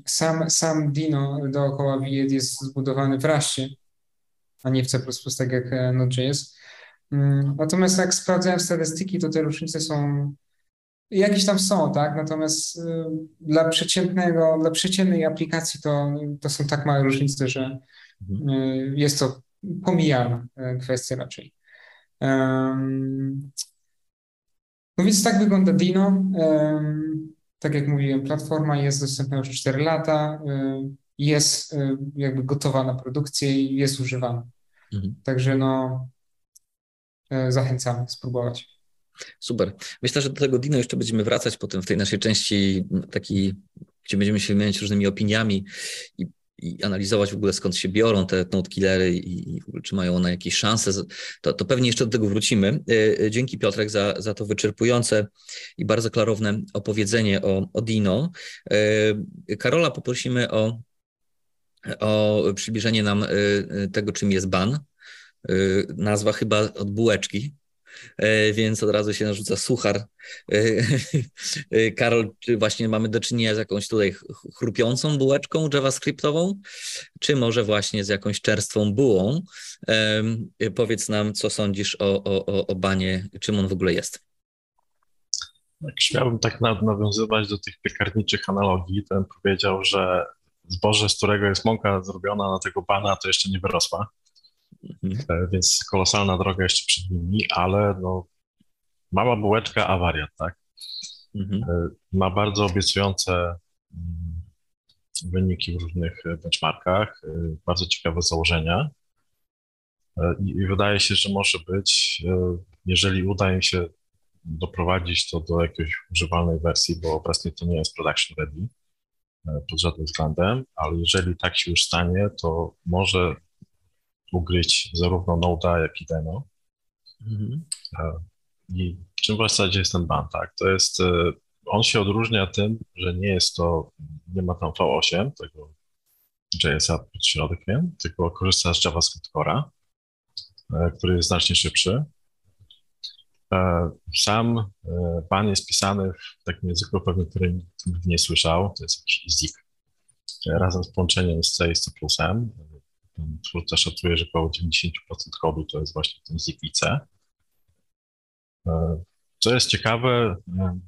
Sam, sam Dino dookoła V8 jest zbudowany w Raście, a nie w C++, tak jak Node.js. Natomiast jak sprawdzałem statystyki, to te różnice są Jakieś tam są, tak? Natomiast y, dla przeciętnego, dla przeciętnej aplikacji to, to są tak małe różnice, że mhm. y, jest to pomijana y, kwestia raczej. No więc tak wygląda Dino. Tak jak mówiłem, platforma jest dostępna już 4 lata, jest jakby gotowa na produkcję i jest używana. Mhm. Także no, zachęcamy spróbować. Super. Myślę, że do tego Dino jeszcze będziemy wracać potem w tej naszej części takiej, gdzie będziemy się wymieniać różnymi opiniami i, i analizować w ogóle skąd się biorą te node killery i, i czy mają one jakieś szanse. To, to pewnie jeszcze do tego wrócimy. E, e, dzięki Piotrek za, za to wyczerpujące i bardzo klarowne opowiedzenie o, o Dino. E, Karola poprosimy o, o przybliżenie nam tego, czym jest ban. Nazwa chyba od bułeczki, więc od razu się narzuca suchar. E, e, Karol, czy właśnie mamy do czynienia z jakąś tutaj chrupiącą bułeczką javascriptową, czy może właśnie z jakąś czerstwą bułą? Powiedz nam, co sądzisz o, o, o banie, czym on w ogóle jest. Jak śmiałbym tak nawiązywać do tych piekarniczych analogii, bym powiedział, że zboże, z którego jest mąka zrobiona na tego bana, to jeszcze nie wyrosła. Mhm. E, więc kolosalna droga jeszcze przed nimi, ale no, mała bułeczka, a wariat, tak? Mhm. E, ma bardzo obiecujące mm, wyniki w różnych benchmarkach, e, bardzo ciekawe założenia. I wydaje się, że może być, jeżeli uda im się doprowadzić to do jakiejś używalnej wersji, bo obecnie to nie jest production ready pod żadnym względem, ale jeżeli tak się już stanie, to może ugryźć zarówno Node'a, jak i Demo. Mhm. E, I czym w zasadzie jest ten ban, tak? To jest, e, on się odróżnia tym, że nie jest to, nie ma tam V8, tego JS-a pod środkiem, tylko korzysta z JavaScript Core'a, e, który jest znacznie szybszy. Sam ban jest pisany w takim języku, pewnie który nikt nie słyszał, to jest jakiś ZIG. Razem z połączeniem z C i C++, twórca szacuje, że około 90% kodu to jest właśnie ten ZIP i C. E, co jest ciekawe, e,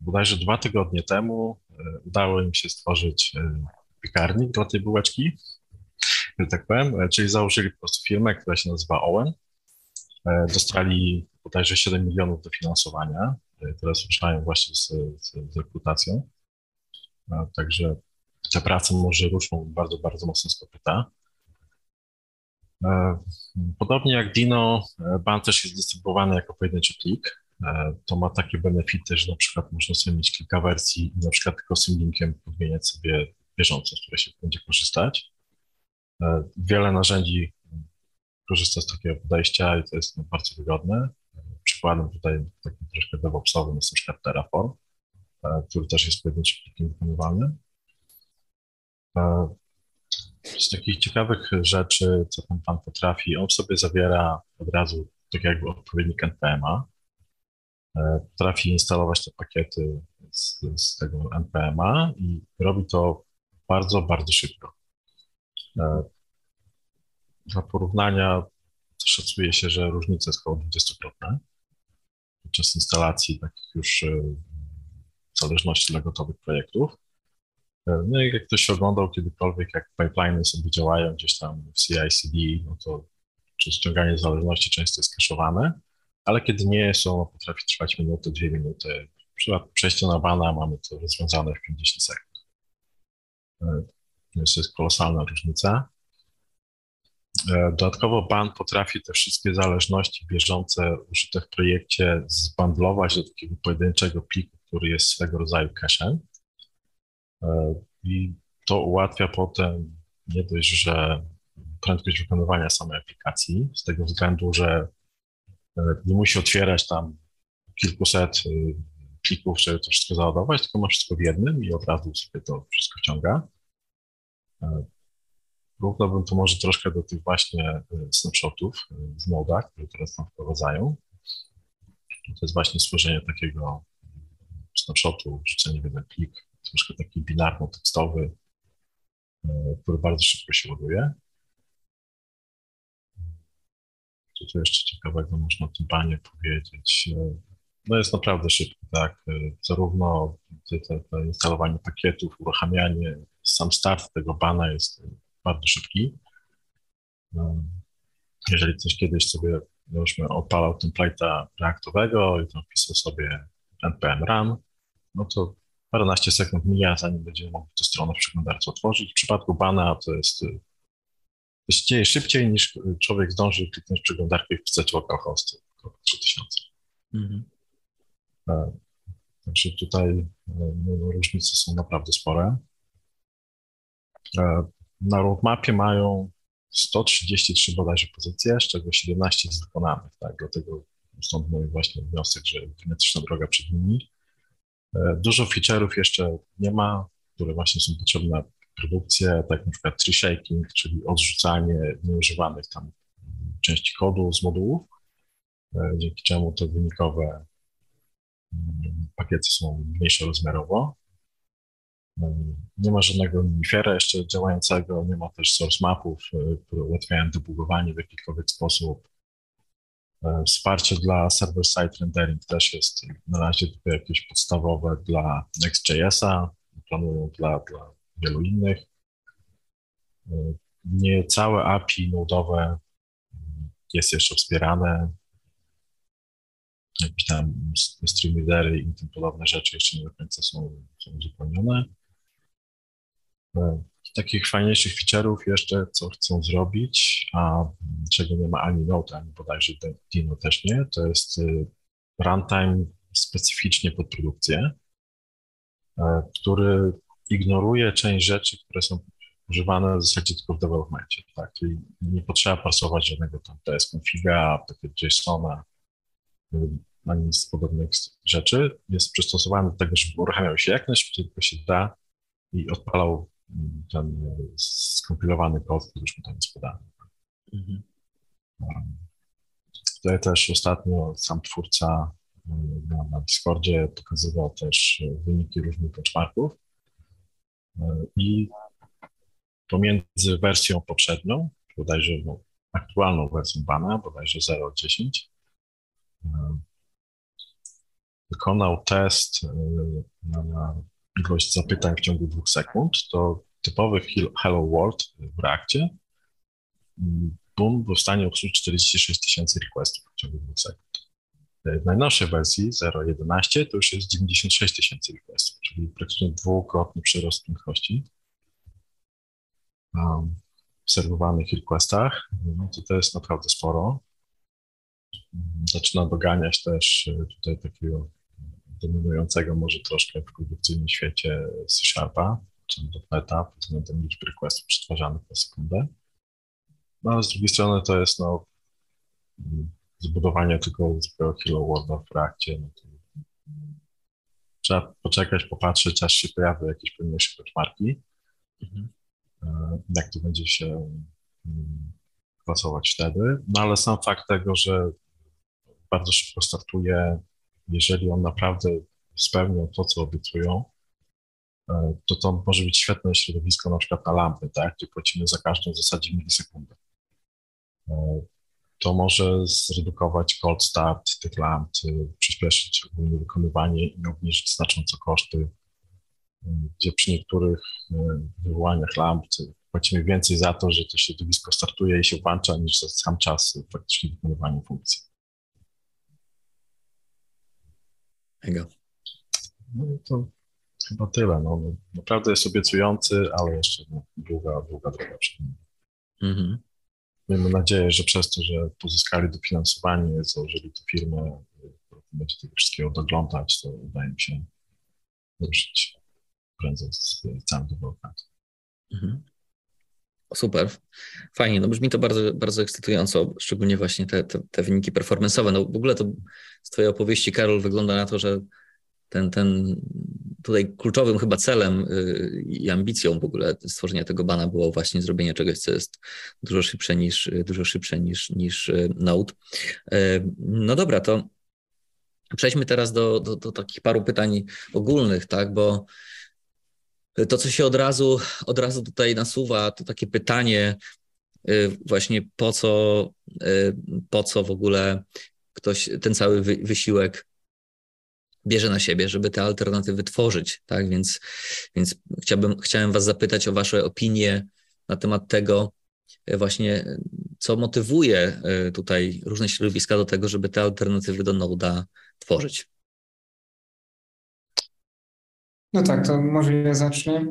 bodajże dwa tygodnie temu e, udało im się stworzyć piekarnik dla tej bułeczki, że tak powiem, czyli założyli po prostu firmę, która się nazywa Owen. Dostali bodajże 7 milionów dofinansowania. Teraz ruszają właśnie z, z, z. Także te prace może ruszą bardzo, bardzo mocno z kopyta. E, podobnie jak Dino, e, ban też jest dystrybuowany jako pojedynczy plik. E, to ma takie benefity, że na przykład można sobie mieć kilka wersji i na przykład tylko symlinkiem podmieniać sobie bieżąco, z której się będzie korzystać. Wiele narzędzi korzysta z takiego podejścia i to jest bardzo wygodne. Przykładem tutaj takim troszkę DevOpsowym jest na przykład Terraform, który też jest pojedynczym plikiem wykonywalnym. Z takich ciekawych rzeczy, co ten pan potrafi, on w sobie zawiera od razu tak jakby odpowiednik NPM-a. E, potrafi instalować te pakiety z, z tego NPM-a i robi to bardzo, bardzo szybko. E, dla porównania szacuje się, że różnica jest około 20-krotna podczas instalacji takich już e, w zależności dla gotowych projektów. No i jak ktoś oglądał kiedykolwiek, jak pipeliny sobie działają gdzieś tam w CI/CD, no to czy ściąganie zależności często jest kaszowane, ale kiedy nie są, potrafi trwać minutę, dwie minuty. W przypadku przejścia na bana mamy to rozwiązane w 50 sekund. Więc to jest kolosalna różnica. E, dodatkowo ban potrafi te wszystkie zależności bieżące użyte w projekcie zbandlować do takiego pojedynczego pliku, który jest swego rodzaju cache'em. E, I to ułatwia potem nie dość, że prędkość wykonywania samej aplikacji, z tego względu, że e, nie musi otwierać tam kilkuset plików, żeby to wszystko załadować, tylko ma wszystko w jednym i od razu sobie to wszystko wciąga. Równałbym to może troszkę do tych właśnie e, snapshotów z e, Noda, które teraz tam wprowadzają. To jest właśnie stworzenie takiego snapshotu, wrzucenie w jeden plik, troszkę taki binarno-tekstowy, e, który bardzo szybko się ładuje. Co tu jeszcze ciekawego można o tym panie powiedzieć? No jest naprawdę szybko, tak. Zarówno te, te instalowanie pakietów, uruchamianie, sam start tego bana jest bardzo szybki. Jeżeli ktoś kiedyś sobie, załóżmy, odpalał template'a reaktowego i tam wpisał sobie npm run, no to paręnaście sekund mija, zanim będziemy mogli tę stronę w przeglądarce otworzyć. W przypadku bana to jest to się dzieje szybciej niż człowiek zdąży kliknąć przeglądarkę i wpisać localhost 3000. Mhm. E, także tutaj e, no, różnice są naprawdę spore. E, na roadmapie mają 133 bodajże pozycje, z czego 17 jest wykonanych, tak, dlatego stąd mój właśnie wniosek, że geometryczna droga przed nimi. E, dużo feature'ów jeszcze nie ma, które właśnie są potrzebne na produkcję, tak na przykład tree shaking, czyli odrzucanie nieużywanych tam części kodu z modułów, e, dzięki czemu te wynikowe mm, pakiety są mniejsze rozmiarowo. Nie ma żadnego Unifera jeszcze działającego, nie ma też source mapów, e, które ułatwiają debugowanie w jakikolwiek sposób. E, wsparcie dla server-side rendering też jest na razie tylko jakieś podstawowe dla Next.jsa, planują dla, dla wielu innych. E, nie całe API nodowe jest jeszcze wspierane. Jakieś tam stream readery i tym podobne rzeczy jeszcze nie do końca są, są uzupełnione. Takich fajniejszych feature'ów jeszcze, co chcą zrobić, a czego nie ma ani Node, ani bodajże Dino też nie, to jest y, runtime specyficznie pod produkcję, e, który ignoruje część rzeczy, które są używane w zasadzie tylko w developmentie, tak? Czyli nie potrzeba pasować żadnego tam TS configa, JSONa, y, ani nic podobnych rzeczy. Jest przystosowany do tego, żeby uruchamiał się jak najszybciej tylko się da i odpalał ten skompilowany kod, który już tam jest podany. Mhm. Tutaj też ostatnio sam twórca na, na Discordzie pokazywał też wyniki różnych benchmarków i pomiędzy wersją poprzednią, bodajże no, aktualną wersją bana, bodajże 0.10, wykonał test na, na ilość zapytań w ciągu dwóch sekund, to typowy Hello World w Reakcie Boom był w stanie obsłużyć 46 tysięcy requestów w ciągu dwóch sekund. W najnowszej wersji 0.11 to już jest 96 tysięcy requestów, czyli praktycznie dwukrotny przyrost prędkości w serwowanych requestach. No to, to jest naprawdę sporo. Zaczyna doganiać też e, tutaj takiego dominującego może troszkę w produkcyjnym świecie C-Sharpa, czy .NETA pod względem liczby requestów przetwarzanych na sekundę. No ale z drugiej strony to jest no, zbudowanie tylko zwykłego Hello Worlda w Reakcie. No trzeba poczekać, popatrzeć, aż się pojawią jakieś pełniejsze benchmarki, mhm. E, jak to będzie się klasować wtedy. No ale sam fakt tego, że bardzo szybko startuje jeżeli on naprawdę spełnią to, co obiecują, e, to to może być świetne środowisko na przykład na lampy, tak, gdzie płacimy za każdą w zasadzie milisekundę. E, to może zredukować cold start tych lamp, przyspieszyć ogólnie wykonywanie i obniżyć znacząco koszty gdzie przy niektórych wywołaniach lamp płacimy więcej za to, że to środowisko startuje i się włącza, niż za sam czas faktycznie wykonywania funkcji. Mega. No to chyba tyle. No, naprawdę jest obiecujący, ale jeszcze no, długa, długa droga przed nami. Mhm. Miejmy nadzieję, że przez to, że pozyskali dofinansowanie, założyli tę firmę, będzie tego wszystkiego doglądać, to udaje mi się ruszyć prędzej z całym developmentem. Mhm. Super, fajnie, no brzmi to bardzo, bardzo ekscytująco, szczególnie właśnie te, te, te wyniki performance'owe. No w ogóle to z Twojej opowieści, Karol, wygląda na to, że ten, ten tutaj kluczowym chyba celem y, i ambicją w ogóle stworzenia tego bana było właśnie zrobienie czegoś, co jest dużo szybsze niż, dużo szybsze niż, niż y, Node. Y, no dobra, to przejdźmy teraz do, do, do takich paru pytań ogólnych, tak, bo to, co się od razu, od razu tutaj nasuwa, to takie pytanie właśnie po co, po co w ogóle ktoś ten cały wysiłek bierze na siebie, żeby te alternatywy tworzyć, tak? Więc, więc chciałbym, chciałem Was zapytać o Wasze opinie na temat tego, e, właśnie, co motywuje tutaj różne środowiska do tego, żeby te alternatywy do Node'a tworzyć. No tak, to może ja zacznę.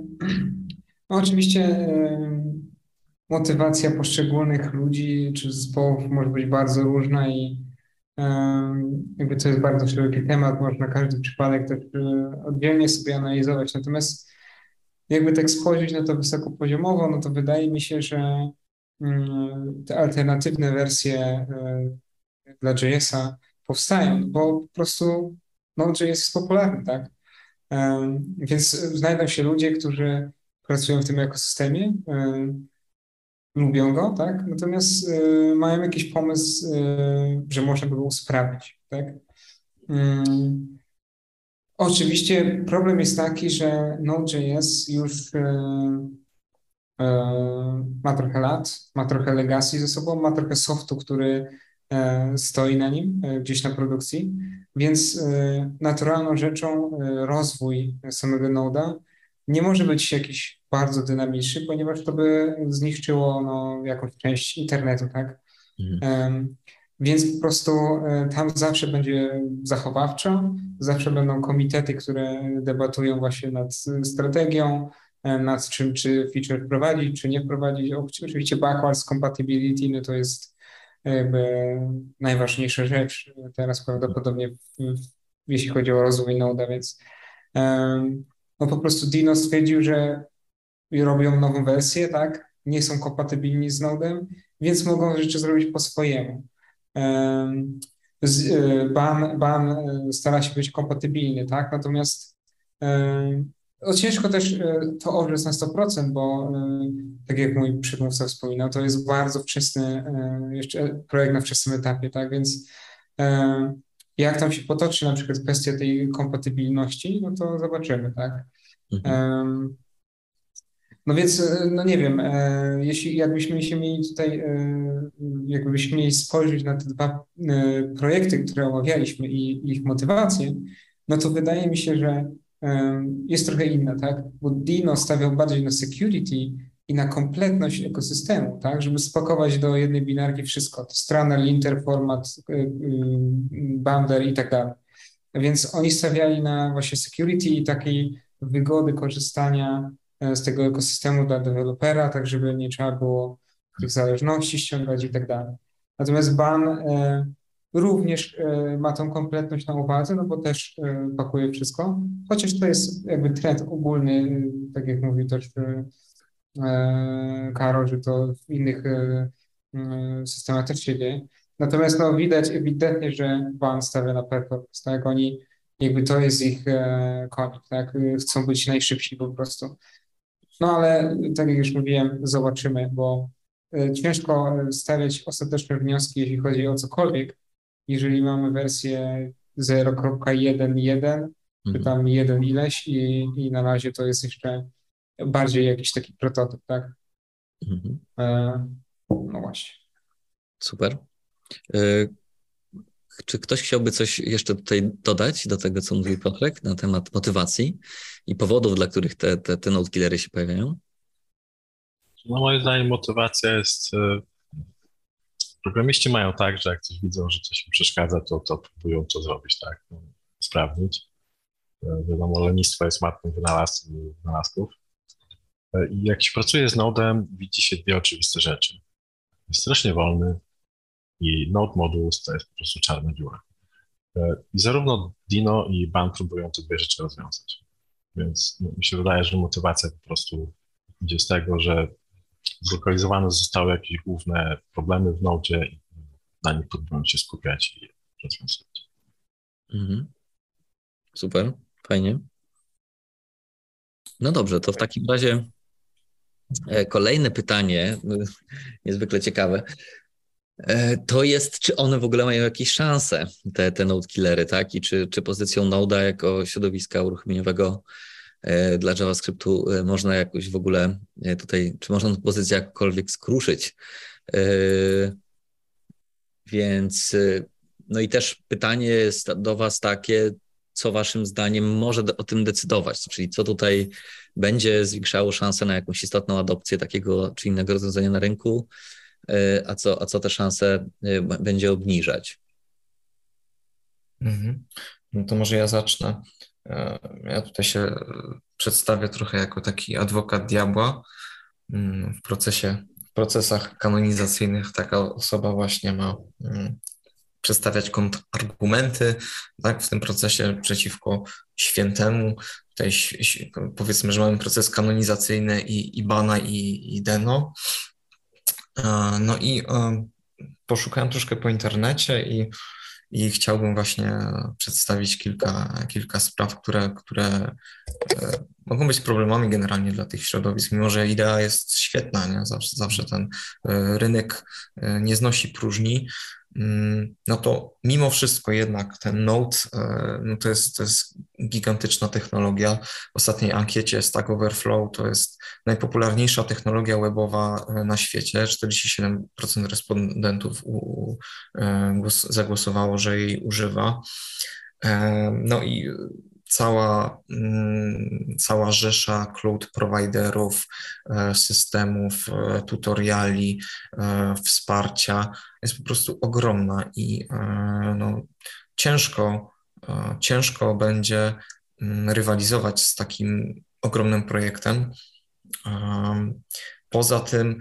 No oczywiście e, motywacja poszczególnych ludzi czy zespołów może być bardzo różna i jakby to jest bardzo szeroki temat, można każdy przypadek też e, oddzielnie sobie analizować. Natomiast jakby tak spojrzeć na to wysokopoziomowo, no to wydaje mi się, że mm, te alternatywne wersje e, dla JS-a powstają, bo po prostu Node.js jest popularny, tak? Więc znajdą się ludzie, którzy pracują w tym ekosystemie, lubią go, tak? Natomiast y, mają jakiś pomysł, y, że można by go usprawnić, tak? Oczywiście problem jest taki, że Node.js już y, ma trochę lat, ma trochę legacy ze sobą, ma trochę softu, który stoi na nim gdzieś na produkcji, więc naturalną rzeczą rozwój samego Node'a nie może być jakiś bardzo dynamiczny, ponieważ to by zniszczyło no, jakąś część internetu, tak? Mhm. Więc po prostu e, tam zawsze będzie zachowawczo, zawsze będą komitety, które debatują właśnie nad strategią, e, nad czym, czy feature wprowadzić, czy nie wprowadzić. Oczywiście backwards compatibility no to jest jakby najważniejsza rzecz teraz prawdopodobnie, jeśli chodzi o rozwój Node'a, więc no po prostu Dino stwierdził, że robią nową wersję, tak? Nie są kompatybilni z Node'em, więc mogą rzeczy zrobić po swojemu. Ban, ban e, stara się być kompatybilny, tak? Natomiast no ciężko też e, to orzec na 100%, bo e, tak jak mój przedmówca wspominał, to jest bardzo wczesny, jeszcze projekt na wczesnym etapie, tak? Więc jak tam się potoczy na przykład kwestia tej kompatybilności, no to zobaczymy, tak? Mhm. No więc, e, no nie wiem, e, jeśli jakbyśmy się mieli tutaj, e, jakbyśmy mieli spojrzeć na te dwa projekty, które omawialiśmy i ich motywacje, no to wydaje mi się, że jest trochę inna, tak? Bo Dino stawiał bardziej na security i na kompletność ekosystemu, tak? Żeby spakować do jednej binarki wszystko, stronę, linter, format, bander i tak dalej. Więc oni stawiali na właśnie security i takiej wygody korzystania E, z tego ekosystemu dla dewelopera, tak żeby nie trzeba było tych zależności ściągać i tak dalej. Natomiast ban e, również e, ma tą kompletność na uwadze, no bo też pakuje wszystko, chociaż to jest jakby trend ogólny, tak jak mówił też Karol, że to w innych systemach też się dzieje. Natomiast no, widać ewidentnie, że ban stawia na performance, tak? Oni jakby to jest ich konik, tak? Chcą być najszybsi po prostu. No ale tak jak już mówiłem, zobaczymy, bo e, ciężko stawiać ostateczne wnioski, jeśli chodzi o cokolwiek, jeżeli mamy wersję 0.1.1 czy mhm. tam jeden ileś i, i na razie to jest jeszcze bardziej jakiś taki prototyp, tak? Mhm. E, no właśnie. Super. E, czy ktoś chciałby coś jeszcze tutaj dodać do tego, co mówił Piotrek na temat motywacji i powodów, dla których te, te, te node się pojawiają? No moim zdaniem motywacja jest... Programiści mają tak, że jak coś widzą, że coś im przeszkadza, to, to próbują to zrobić, tak, no, sprawdzić. E, wiadomo, lenistwo jest matką wynalazków. E, I jak się pracuje z Nodem, widzi się dwie oczywiste rzeczy. Jest strasznie wolny i Node Modules to jest po prostu czarna dziura. E, I zarówno Dino i Ban próbują te dwie rzeczy rozwiązać. Więc no, mi się wydaje, że motywacja po prostu idzie z tego, że zlokalizowane zostały jakieś główne problemy w Node i na nich próbują się skupiać i rozwiązywać. Mhm. Super, fajnie. No dobrze, to w takim razie e, kolejne pytanie, *laughs* niezwykle ciekawe. E, to jest, czy one w ogóle mają jakieś szanse, te, te node killery, tak? I czy, czy pozycją Node'a jako środowiska uruchomieniowego dla JavaScriptu można jakoś w ogóle tutaj, czy można tę pozycję jakkolwiek skruszyć? Więc, no i też pytanie jest do Was takie, co waszym zdaniem może o tym decydować, czyli co tutaj będzie zwiększało szansę na jakąś istotną adopcję takiego czy innego rozwiązania na rynku, e, a co, a co te szanse e, będzie obniżać. Mhm. No to może ja zacznę. E, ja tutaj się przedstawię trochę jako taki adwokat diabła. Mm, w procesie, w procesach kanonizacyjnych taka osoba właśnie ma mm, przedstawiać kontrargumenty tak, w tym procesie przeciwko świętemu. Tutaj powiedzmy, że mamy proces kanonizacyjny i, i Bana i, i Deno. No i poszukałem troszkę po internecie i, i chciałbym właśnie przedstawić kilka, kilka spraw, które, które e, mogą być problemami generalnie dla tych środowisk, mimo że idea jest świetna, nie? Zawsze, zawsze ten e, rynek e, nie znosi próżni, no to mimo wszystko jednak ten Node e, no to, jest, to jest gigantyczna technologia. W ostatniej ankiecie Stack Overflow to jest najpopularniejsza technologia webowa e, na świecie. 47% respondentów u, e, zagłosowało, że jej używa. No i cała, mm, cała rzesza cloud providerów, e, systemów, e, tutoriali, e, wsparcia jest po prostu ogromna i no, ciężko, ciężko będzie mm, rywalizować z takim ogromnym projektem. Poza tym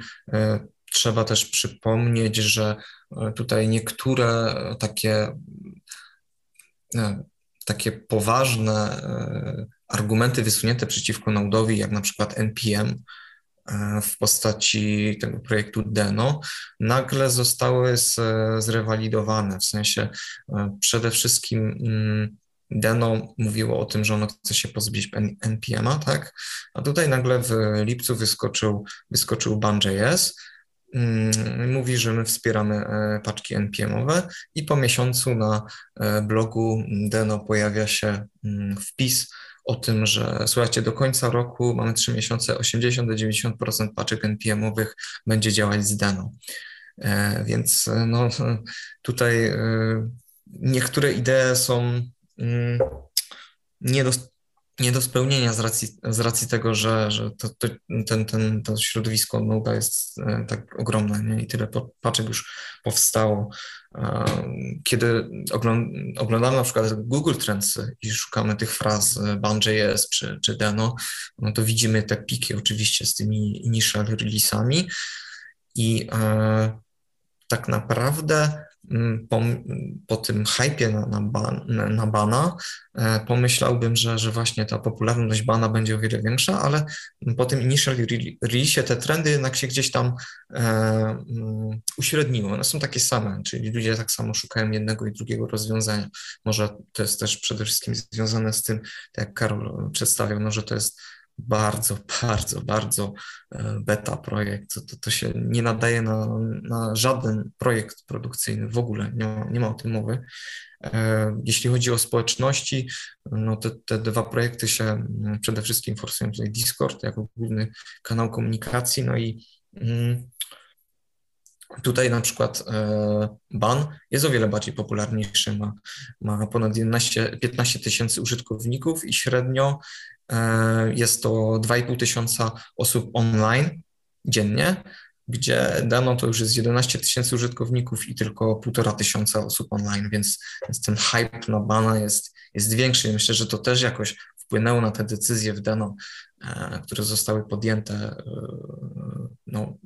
trzeba też przypomnieć, że tutaj niektóre takie takie poważne e, argumenty wysunięte przeciwko Node'owi, jak na przykład NPM e, w postaci tego projektu Deno, nagle zostały zrewalidowane. W sensie e, przede wszystkim mm, Deno mówiło o tym, że ono chce się pozbyć NPM-a, tak? A tutaj nagle w lipcu wyskoczył, wyskoczył Ban.js, mówi, że my wspieramy e, paczki NPM-owe i po miesiącu na e, blogu Deno pojawia się mm, wpis o tym, że słuchajcie, do końca roku mamy 3 miesiące, 80-90% paczek NPM-owych będzie działać z Deno. E, więc no, *laughs* tutaj niektóre idee są mm, nie do, nie do spełnienia z racji, z racji tego, że, że to, to, ten, ten, to środowisko Node jest e, tak ogromne nie? i tyle paczek już powstało. E, kiedy oglądamy na przykład Google Trends i szukamy tych fraz e, Ban.js czy, czy Deno, no to widzimy te piki oczywiście z tymi initial release'ami i tak naprawdę po, po tym hypie na, na, ban, na bana e, pomyślałbym, że, że właśnie ta popularność bana będzie o wiele większa, ale po tym initial release te trendy jednak się gdzieś tam e, um, uśredniły. One są takie same, czyli ludzie tak samo szukają jednego i drugiego rozwiązania. Może to jest też przede wszystkim związane z tym, tak jak Karol przedstawiał, no, że to jest bardzo, bardzo, bardzo e, beta projekt. To, to się nie nadaje na, na żaden projekt produkcyjny w ogóle, nie ma, nie ma o tym mowy. E, jeśli chodzi o społeczności, no te, te dwa projekty się mm, przede wszystkim forsują tutaj Discord jako główny kanał komunikacji, no i mm, Tutaj na przykład e, ban jest o wiele bardziej popularniejszy, ma, ma ponad 11, 15 tysięcy użytkowników i średnio jest to 2,5 tysiąca osób online dziennie, gdzie dano to już jest 11 tysięcy użytkowników i tylko 1,5 tysiąca osób online, więc, więc ten hype na bana jest, jest większy. Myślę, że to też jakoś wpłynęło na te decyzje w Dano, e, które zostały podjęte no,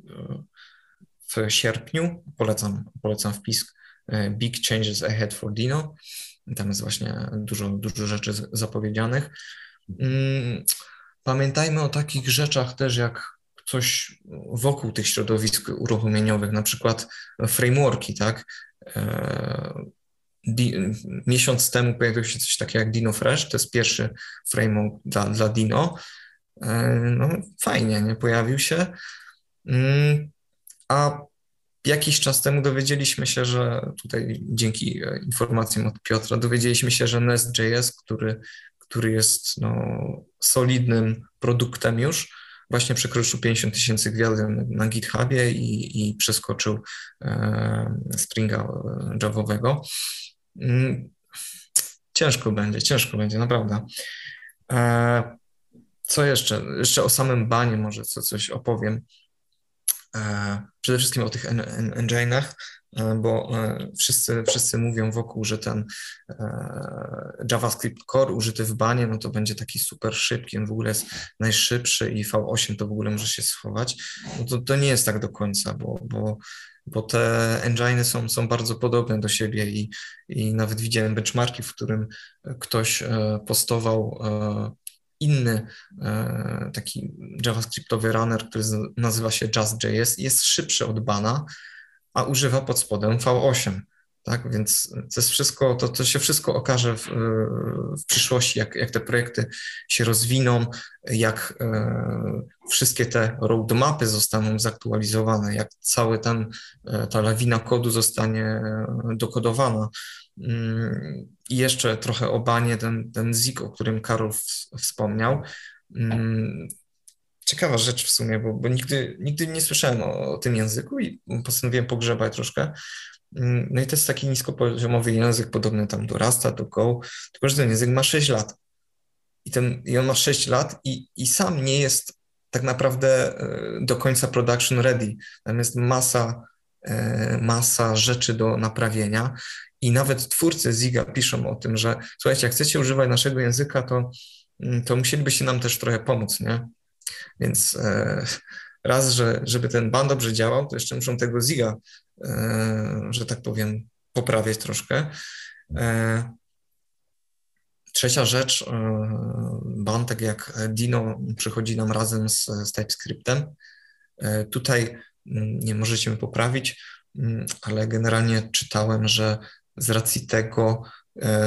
w sierpniu. Polecam, polecam wpis e, Big Changes Ahead for Dino. Tam jest właśnie dużo, dużo rzeczy zapowiedzianych. Mm, pamiętajmy o takich rzeczach też jak coś wokół tych środowisk uruchomieniowych, na przykład frameworki, tak? E, miesiąc temu pojawił się coś takiego jak Dino Fresh, to jest pierwszy framework dla, dla Dino. E, no, fajnie, nie? Pojawił się. Mm, a jakiś czas temu dowiedzieliśmy się, że tutaj dzięki informacjom od Piotra, dowiedzieliśmy się, że Nest.js, który, który jest no, solidnym produktem już, właśnie przekroczył 50 tysięcy gwiazdek na GitHubie i, i przeskoczył e, Springa e, Javowego. Mm, ciężko będzie, ciężko będzie, naprawdę. E, co jeszcze? Jeszcze o samym banie może co, coś opowiem. E, przede wszystkim o tych engine'ach, bo e, wszyscy, wszyscy mówią wokół, że ten JavaScript Core użyty w banie, no to będzie taki super szybki, on w ogóle jest najszybszy i V8 to w ogóle może się schować. No to, to nie jest tak do końca, bo, bo, bo te engine są, są bardzo podobne do siebie i, i nawet widziałem benchmarki, w którym ktoś postował inny e, taki JavaScriptowy runner, który nazywa się Just.js, jest szybszy od Bana, a używa pod spodem V8. Tak, więc to jest wszystko, to, to się wszystko okaże w, w przyszłości, jak, jak te projekty się rozwiną, jak e, wszystkie te roadmapy zostaną zaktualizowane, jak cały ten, e, ta lawina kodu zostanie dokodowana. Mm, I jeszcze trochę o banie, ten, ten Zik, o którym Karol wspomniał. Ciekawa rzecz w sumie, bo, bo nigdy, nigdy nie słyszałem o, o, tym języku i postanowiłem pogrzebać troszkę. Mm, no i to jest taki niskopoziomowy język, podobny tam do Rasta, do Go, tylko że ten język ma 6 lat. I, ten, i on ma 6 lat i, i sam nie jest tak naprawdę e, do końca production ready. Tam jest masa, e, masa rzeczy do naprawienia i nawet twórcy Ziga piszą o tym, że słuchajcie, jak chcecie używać naszego języka, to, mm, to musielibyście nam też trochę pomóc, nie? Więc e, raz, że żeby ten ban dobrze działał, to jeszcze muszą tego Ziga, e, że tak powiem, poprawiać troszkę. E, trzecia rzecz, ban, tak jak Dino, przychodzi nam razem z, z TypeScriptem. Tutaj mm, nie możecie mnie poprawić, mm, ale generalnie czytałem, że z racji tego,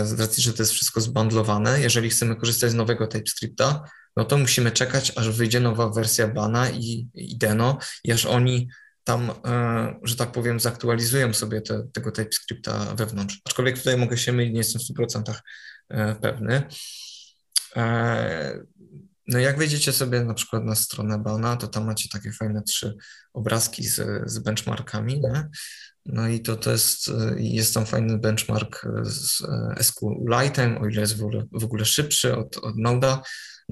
z racji, że to jest wszystko zbandlowane, jeżeli chcemy korzystać z nowego TypeScripta, no to musimy czekać, aż wyjdzie nowa wersja Bana i, i Deno i aż oni tam, e, że tak powiem, zaktualizują sobie te, tego TypeScripta wewnątrz. Aczkolwiek tutaj mogę się mylić, nie jestem w 100% e, pewny. No jak wejdziecie sobie na przykład na stronę Bana, to tam macie takie fajne trzy obrazki z, z benchmarkami, nie? No i to, to jest, jest tam fajny benchmark z SQLite'em, o ile jest w ogóle, w ogóle szybszy od, od Node'a.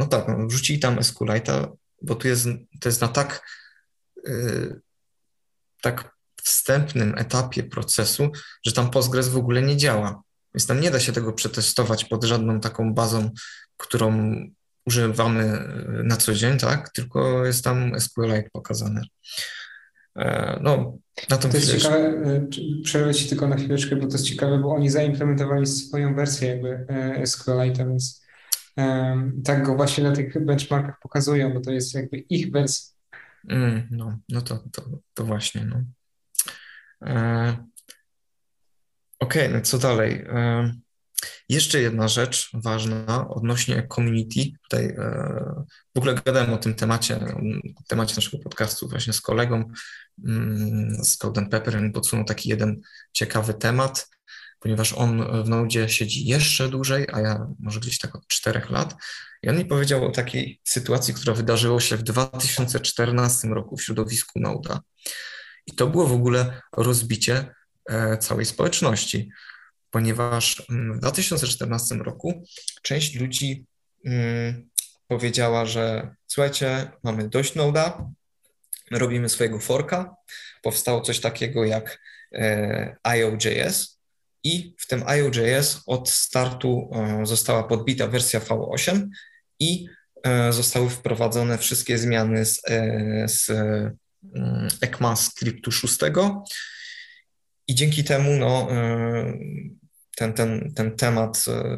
No tak, no, wrzucili tam SQLite'a, bo tu jest, to jest na tak, yy, tak wstępnym etapie procesu, że tam Postgres w ogóle nie działa. Więc tam nie da się tego przetestować pod żadną taką bazą, którą używamy na co dzień, tak? Tylko jest tam SQLite pokazane. No, na to jest ciekawe, e, przerwę Ci tylko na chwileczkę, bo to jest ciekawe, bo oni zaimplementowali swoją wersję jakby e, SQLite, więc tak go właśnie na tych benchmarkach pokazują, bo to jest jakby ich wersja. Mm, no, no to, to, to właśnie, no. E, Okej, okay, no co dalej? E, jeszcze jedna rzecz ważna odnośnie community. Tutaj e, w ogóle gadałem o tym temacie, temacie naszego podcastu właśnie z kolegą mm, z Code Pepper. Podsunął taki jeden ciekawy temat, ponieważ on w Node siedzi jeszcze dłużej, a ja może gdzieś tak od czterech lat. I on mi powiedział o takiej sytuacji, która wydarzyła się w 2014 roku w środowisku Node'a. I to było w ogóle rozbicie e, całej społeczności, ponieważ mm, w 2014 roku część ludzi mm, powiedziała, że słuchajcie, mamy dość Node'a, robimy swojego forka. Powstało coś takiego jak e, IOJS i w tym IOJS od startu e, została podbita wersja V8 i e, zostały wprowadzone wszystkie zmiany z, z mm, ECMAScriptu 6 i dzięki temu no, ten, ten, ten temat e,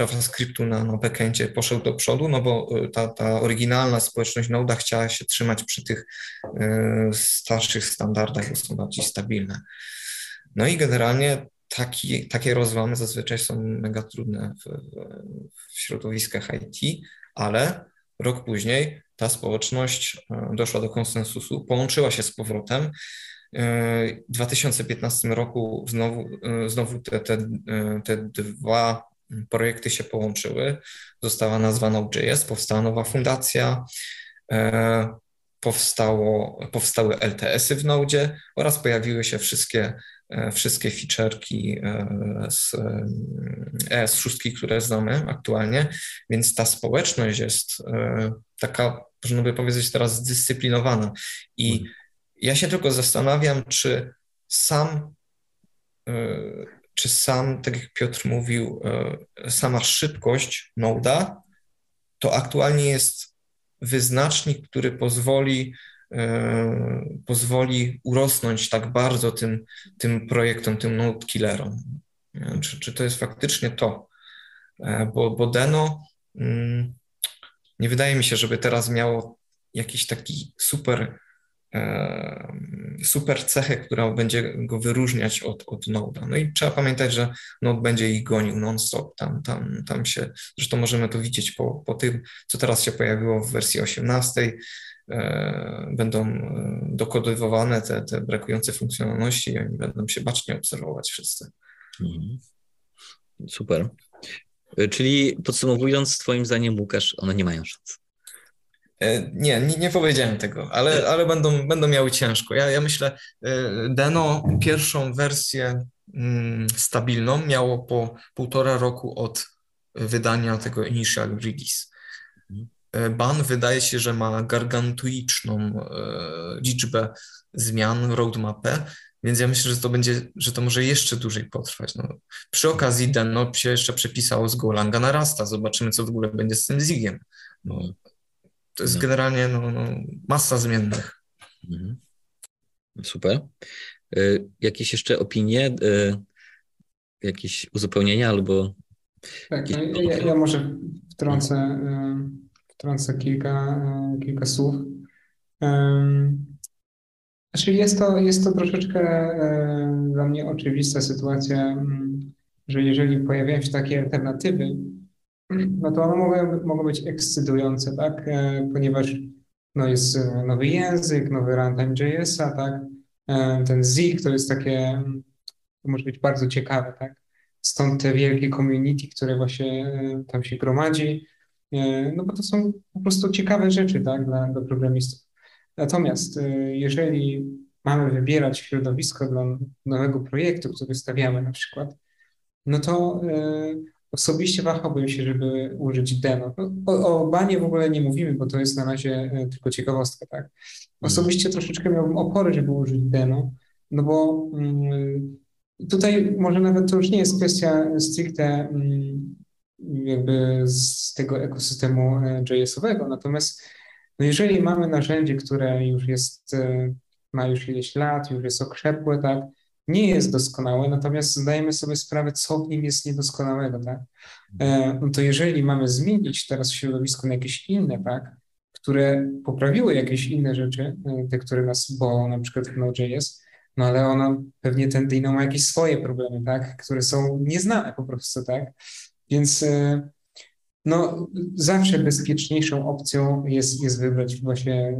JavaScriptu na, na backendzie poszedł do przodu, no bo e, ta, ta oryginalna społeczność Node chciała się trzymać przy tych e, starszych standardach, bo są bardziej stabilne. No i generalnie taki, takie rozłamy zazwyczaj są mega trudne w, w środowiskach IT, ale rok później ta społeczność doszła do konsensusu, połączyła się z powrotem w 2015 roku znowu, znowu te, te, te dwa projekty się połączyły. Została nazwa Node.js, powstała nowa fundacja, e, powstało, powstały LTS-y w Node oraz pojawiły się wszystkie, e, wszystkie feature'ki e, z ES6, które znamy aktualnie, więc ta społeczność jest taka, można by powiedzieć teraz, zdyscyplinowana i mhm. Ja się tylko zastanawiam, czy sam, e, czy sam, tak jak Piotr mówił, e, sama szybkość Noda to aktualnie jest wyznacznik, który pozwoli, e, pozwoli urosnąć tak bardzo tym, tym projektom, tym node killerom. Czy, czy to jest faktycznie to? Bo, bo Deno mm, nie wydaje mi się, żeby teraz miało jakiś taki super super cechę, która będzie go wyróżniać od, od Node'a. No i trzeba pamiętać, że Node będzie ich gonił non-stop. Tam, tam, tam się, zresztą możemy to widzieć po, po tym, co teraz się pojawiło w wersji 18. E, będą e, dokodowywane te, te brakujące funkcjonalności i oni będą się bacznie obserwować wszyscy. Mhm. Super. E, czyli podsumowując, Twoim zdaniem, Łukasz, one nie mają szans. Nie, nie, nie, powiedziałem tego, ale, ale będą, będą miały ciężko. Ja, ja myślę, Deno pierwszą wersję mm, stabilną miało po półtora roku od wydania tego initial release. E, Ban wydaje się, że ma gargantuiczną liczbę zmian, roadmapę, więc ja myślę, że to będzie, że to może jeszcze dłużej potrwać. No, przy okazji Deno się jeszcze przepisało z Golanga na Rasta. Zobaczymy, co w ogóle będzie z tym Zigiem. No, to jest no. generalnie no, no, masa zmiennych. Mhm. Super. Y, jakieś jeszcze opinie, y, jakieś uzupełnienia albo. Tak, no, ja, ja, może wtrącę, y, wtrącę kilka, kilka słów. Znaczy jest to, jest to troszeczkę dla mnie oczywista sytuacja, że jeżeli pojawiają się takie alternatywy, no to one mogą, mogą być ekscytujące, tak? E, ponieważ no jest e, nowy język, nowy runtime JS-a, tak? E, ten Zik to jest takie, to może być bardzo ciekawe, tak? Stąd te wielkie community, które właśnie tam się gromadzi, no bo to są po prostu ciekawe rzeczy, tak? Dla, dla programistów. Natomiast jeżeli mamy wybierać środowisko dla nowego projektu, który stawiamy na przykład, no to Osobiście wahałbym się, żeby użyć demo. No, o, o banie w ogóle nie mówimy, bo to jest na razie e, tylko ciekawostka, tak? Osobiście troszeczkę miałbym opory, żeby użyć demo, no bo mm, tutaj może nawet to już nie jest kwestia stricte mm, jakby z tego ekosystemu e, JS-owego, natomiast no jeżeli mamy narzędzie, które już jest, e, ma już ileś lat, już jest okrzepłe, tak, nie jest doskonałe, natomiast zdajemy sobie sprawę, co w nim jest niedoskonałego, tak? E, no to jeżeli mamy zmienić teraz środowisko na jakieś inne, tak, które poprawiły jakieś inne rzeczy, te, które nas bolą, na przykład w Node.js, no ale ona pewnie ten Dino ma jakieś swoje problemy, tak, które są nieznane po prostu, tak? Więc e, no, zawsze bezpieczniejszą opcją jest, jest wybrać właśnie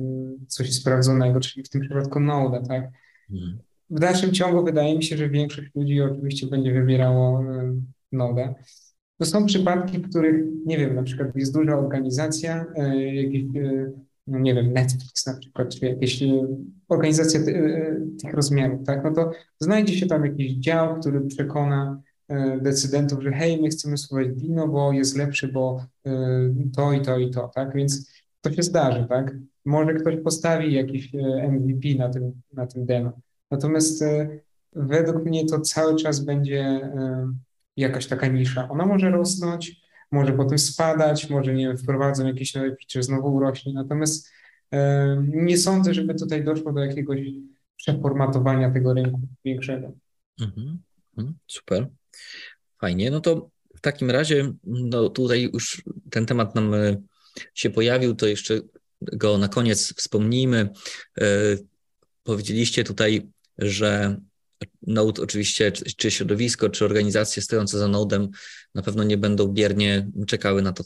coś sprawdzonego, czyli w tym przypadku Node, tak? Mhm w dalszym ciągu wydaje mi się, że większość ludzi oczywiście będzie wybierało e, Node. To są przypadki, w których, nie wiem, na przykład jest duża organizacja, e, jakiś, no nie wiem, Netflix na przykład, czy jakieś organizacje e, tych rozmiarów, tak, no to znajdzie się tam jakiś dział, który przekona decydentów, że hej, my chcemy słuchać Dino, bo jest lepszy, bo to i to i to, tak, więc to się zdarzy, tak. Może ktoś postawi jakiś MVP na tym, na tym demo. Natomiast według mnie to cały czas będzie jakaś taka nisza. Ona może rosnąć, może potem spadać, może nie wiem, wprowadzą jakieś nowe feature, znowu urośnie. Natomiast nie sądzę, żeby tutaj doszło do jakiegoś przeformatowania tego rynku większego. Mhm, mhm, super. Fajnie. No to w takim razie, no tutaj już ten temat nam e, się pojawił, to jeszcze go na koniec wspomnijmy. E, powiedzieliście tutaj, że Node oczywiście, czy, środowisko, czy organizacje stojące za Nodem na pewno nie będą biernie czekały na to,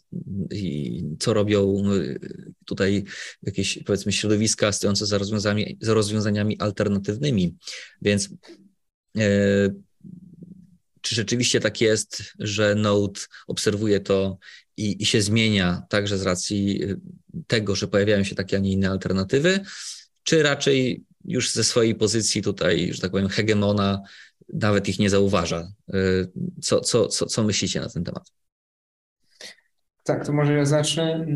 co robią y, tutaj jakieś powiedzmy środowiska stojące za rozwiązaniami, za rozwiązaniami alternatywnymi. Więc e, czy rzeczywiście tak jest, że Node obserwuje to i, i się zmienia także z racji y, tego, że pojawiają się takie, a nie inne alternatywy, czy raczej już ze swojej pozycji tutaj, że tak powiem, hegemona, nawet ich nie zauważa. Y, co, co, co, co myślicie na ten temat? Tak, to może ja zacznę.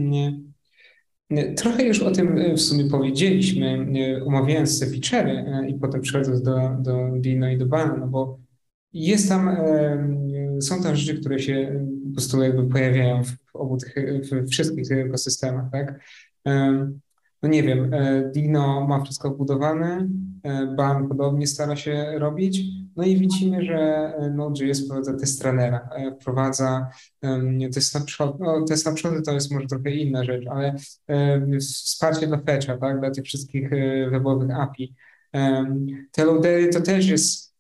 Trochę już o tym y, w sumie powiedzieliśmy, omawiając te feature'y i potem przechodząc do, do Dino i do Bana, no bo jest tam, są tam rzeczy, które się po prostu jakby pojawiają w obu tych, w wszystkich tych ekosystemach, tak? no nie wiem, e, Dino ma wszystko wbudowane, e, BAM podobnie stara się robić, no i widzimy, że e, Node.js wprowadza test runnera, wprowadza te snapshot, no te snapshoty to jest może trochę inna rzecz, ale wsparcie dla fetcha, tak, dla tych wszystkich webowych API. Te loadery to też jest,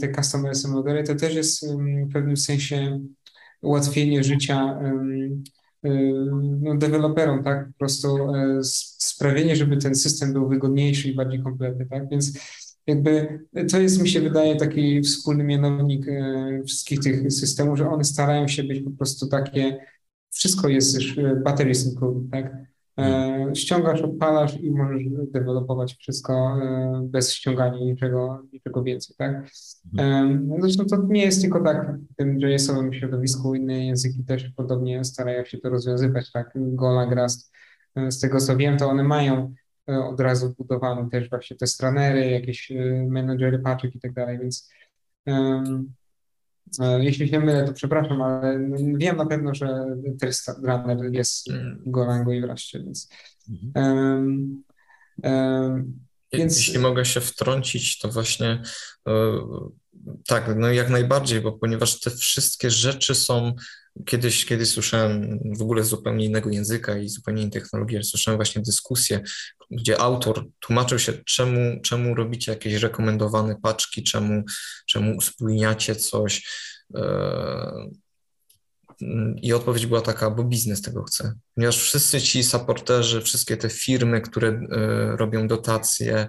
te custom loadery to też jest w pewnym sensie ułatwienie życia Y, no, deweloperom, tak, po prostu e, sprawienie, żeby ten system był wygodniejszy i bardziej kompletny, tak, więc jakby to jest, mi się wydaje, taki wspólny mianownik wszystkich tych systemów, że one starają się być po prostu takie, wszystko jest już battery tak, E, ściągasz, odpalasz i możesz dewelopować wszystko e, bez ściągania niczego, niczego więcej, tak? Mhm. E, zresztą to nie jest tylko tak w tym JS-owym środowisku, inne języki też podobnie starają się to rozwiązywać, tak? Golang, Rust, z tego co wiem, to one mają od razu budowane też właśnie te stranery, jakieś menedżery paczek i tak dalej, więc E, jeśli się mylę, to przepraszam, ale wiem na pewno, że Tristan Runner jest mm. w Golangu i wreszcie, więc. Um, więc... Jeśli mogę się wtrącić, to właśnie e, tak, no jak najbardziej, bo ponieważ te wszystkie rzeczy są, kiedyś, kiedyś słyszałem w ogóle zupełnie innego języka i zupełnie innej technologii, słyszałem właśnie dyskusję, gdzie autor tłumaczył się, czemu, czemu robicie jakieś rekomendowane paczki, czemu, czemu uspójniacie coś. E, I odpowiedź była taka, bo biznes tego chce. Ponieważ wszyscy ci supporterzy, wszystkie te firmy, które e, robią dotacje,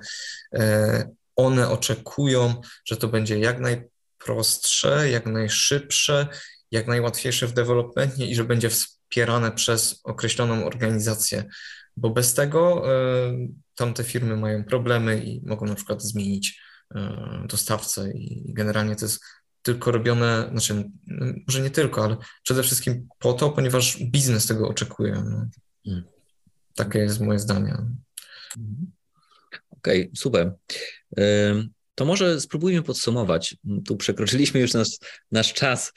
e, one oczekują, że to będzie jak najprostsze, jak najszybsze, jak najłatwiejsze w developmentie i że będzie wspierane przez określoną organizację, bo bez tego y, tamte firmy mają problemy i mogą na przykład zmienić dostawcę i generalnie to jest tylko robione, znaczy może nie tylko, ale przede wszystkim po to, ponieważ biznes tego oczekuje. No. Hmm. Takie jest moje zdanie. Okej, okay, super. To może spróbujmy podsumować. Tu przekroczyliśmy już nasz, nasz czas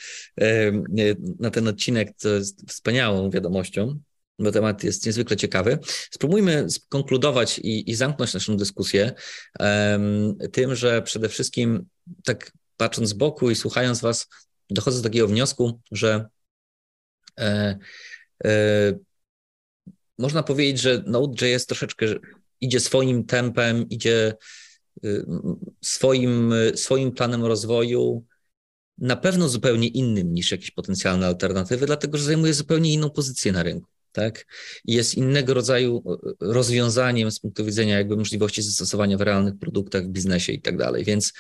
na ten odcinek, co jest wspaniałą wiadomością, bo temat jest niezwykle ciekawy. Spróbujmy skonkludować i, i zamknąć naszą dyskusję tym, że przede wszystkim tak patrząc z boku i słuchając Was, dochodzę do takiego wniosku, że e, e, można powiedzieć, że Node.js troszeczkę idzie swoim tempem, idzie y, swoim, swoim planem rozwoju, na pewno zupełnie innym niż jakieś potencjalne alternatywy, dlatego że zajmuje zupełnie inną pozycję na rynku. Tak? Jest innego rodzaju y, rozwiązaniem z punktu widzenia jakby możliwości zastosowania w realnych produktach, w biznesie i tak dalej. Więc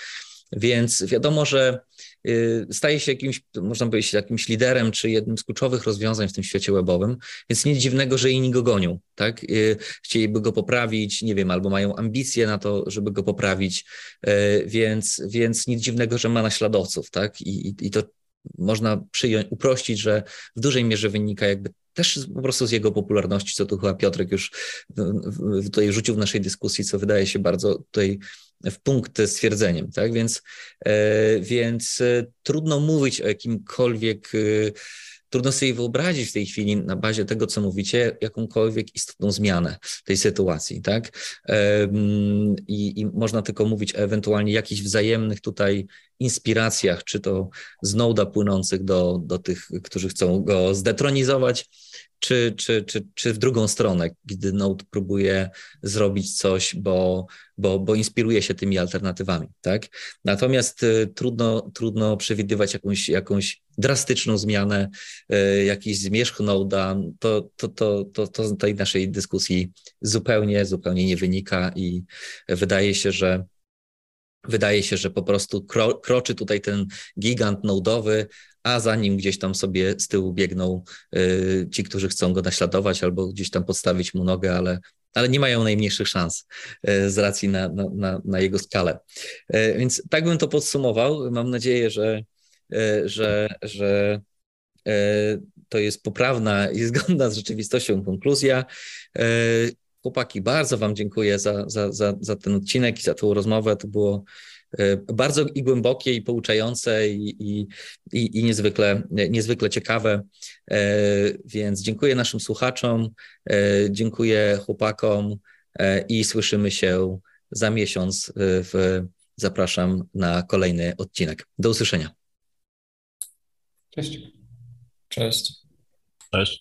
Więc wiadomo, że y, staje się jakimś, można powiedzieć, jakimś liderem, czy jednym z kluczowych rozwiązań w tym świecie webowym, więc nic dziwnego, że inni go gonią, tak? Y, chcieliby go poprawić, nie wiem, albo mają ambicje na to, żeby go poprawić, y, więc, więc nic dziwnego, że ma naśladowców, tak? I, i, i to można przyjąć, uprościć, że w dużej mierze wynika jakby też po prostu z jego popularności, co tu chyba Piotrek już tutaj rzucił w naszej dyskusji, co wydaje się bardzo tutaj w punkt stwierdzeniem, tak? Więc, e, więc e, trudno mówić o jakimkolwiek, e, trudno sobie wyobrazić w tej chwili na bazie tego, co mówicie, jakąkolwiek istotną zmianę tej sytuacji, tak? I, I, można tylko mówić o ewentualnie jakichś wzajemnych tutaj inspiracjach, czy to z Noda płynących do, do tych, którzy chcą go zdetronizować, czy, czy, czy, czy w drugą stronę, gdy Node próbuje zrobić coś, bo, bo, bo inspiruje się tymi alternatywami, tak? Natomiast y, trudno, trudno przewidywać jakąś, jakąś drastyczną zmianę, y, jakiś zmierzch Node'a, to, to, to, to, to tej naszej dyskusji zupełnie, zupełnie nie wynika i wydaje się, że Wydaje się, że po prostu kro, kroczy tutaj ten gigant nodowy, a za nim gdzieś tam sobie z tyłu biegną y, ci, którzy chcą go naśladować albo gdzieś tam podstawić mu nogę, ale, ale nie mają najmniejszych szans y, z racji na, na, na, jego skalę. Y, więc tak bym to podsumował. Mam nadzieję, że, że, że to jest poprawna i zgodna z rzeczywistością konkluzja. Chłopaki, bardzo Wam dziękuję za, za, za, za ten odcinek i za tą rozmowę. To było bardzo i głębokie, i pouczające, i, i, i, niezwykle, niezwykle ciekawe. E, więc dziękuję naszym słuchaczom, e, dziękuję chłopakom i słyszymy się za miesiąc. W, zapraszam na kolejny odcinek. Do usłyszenia. Cześć. Cześć. Cześć.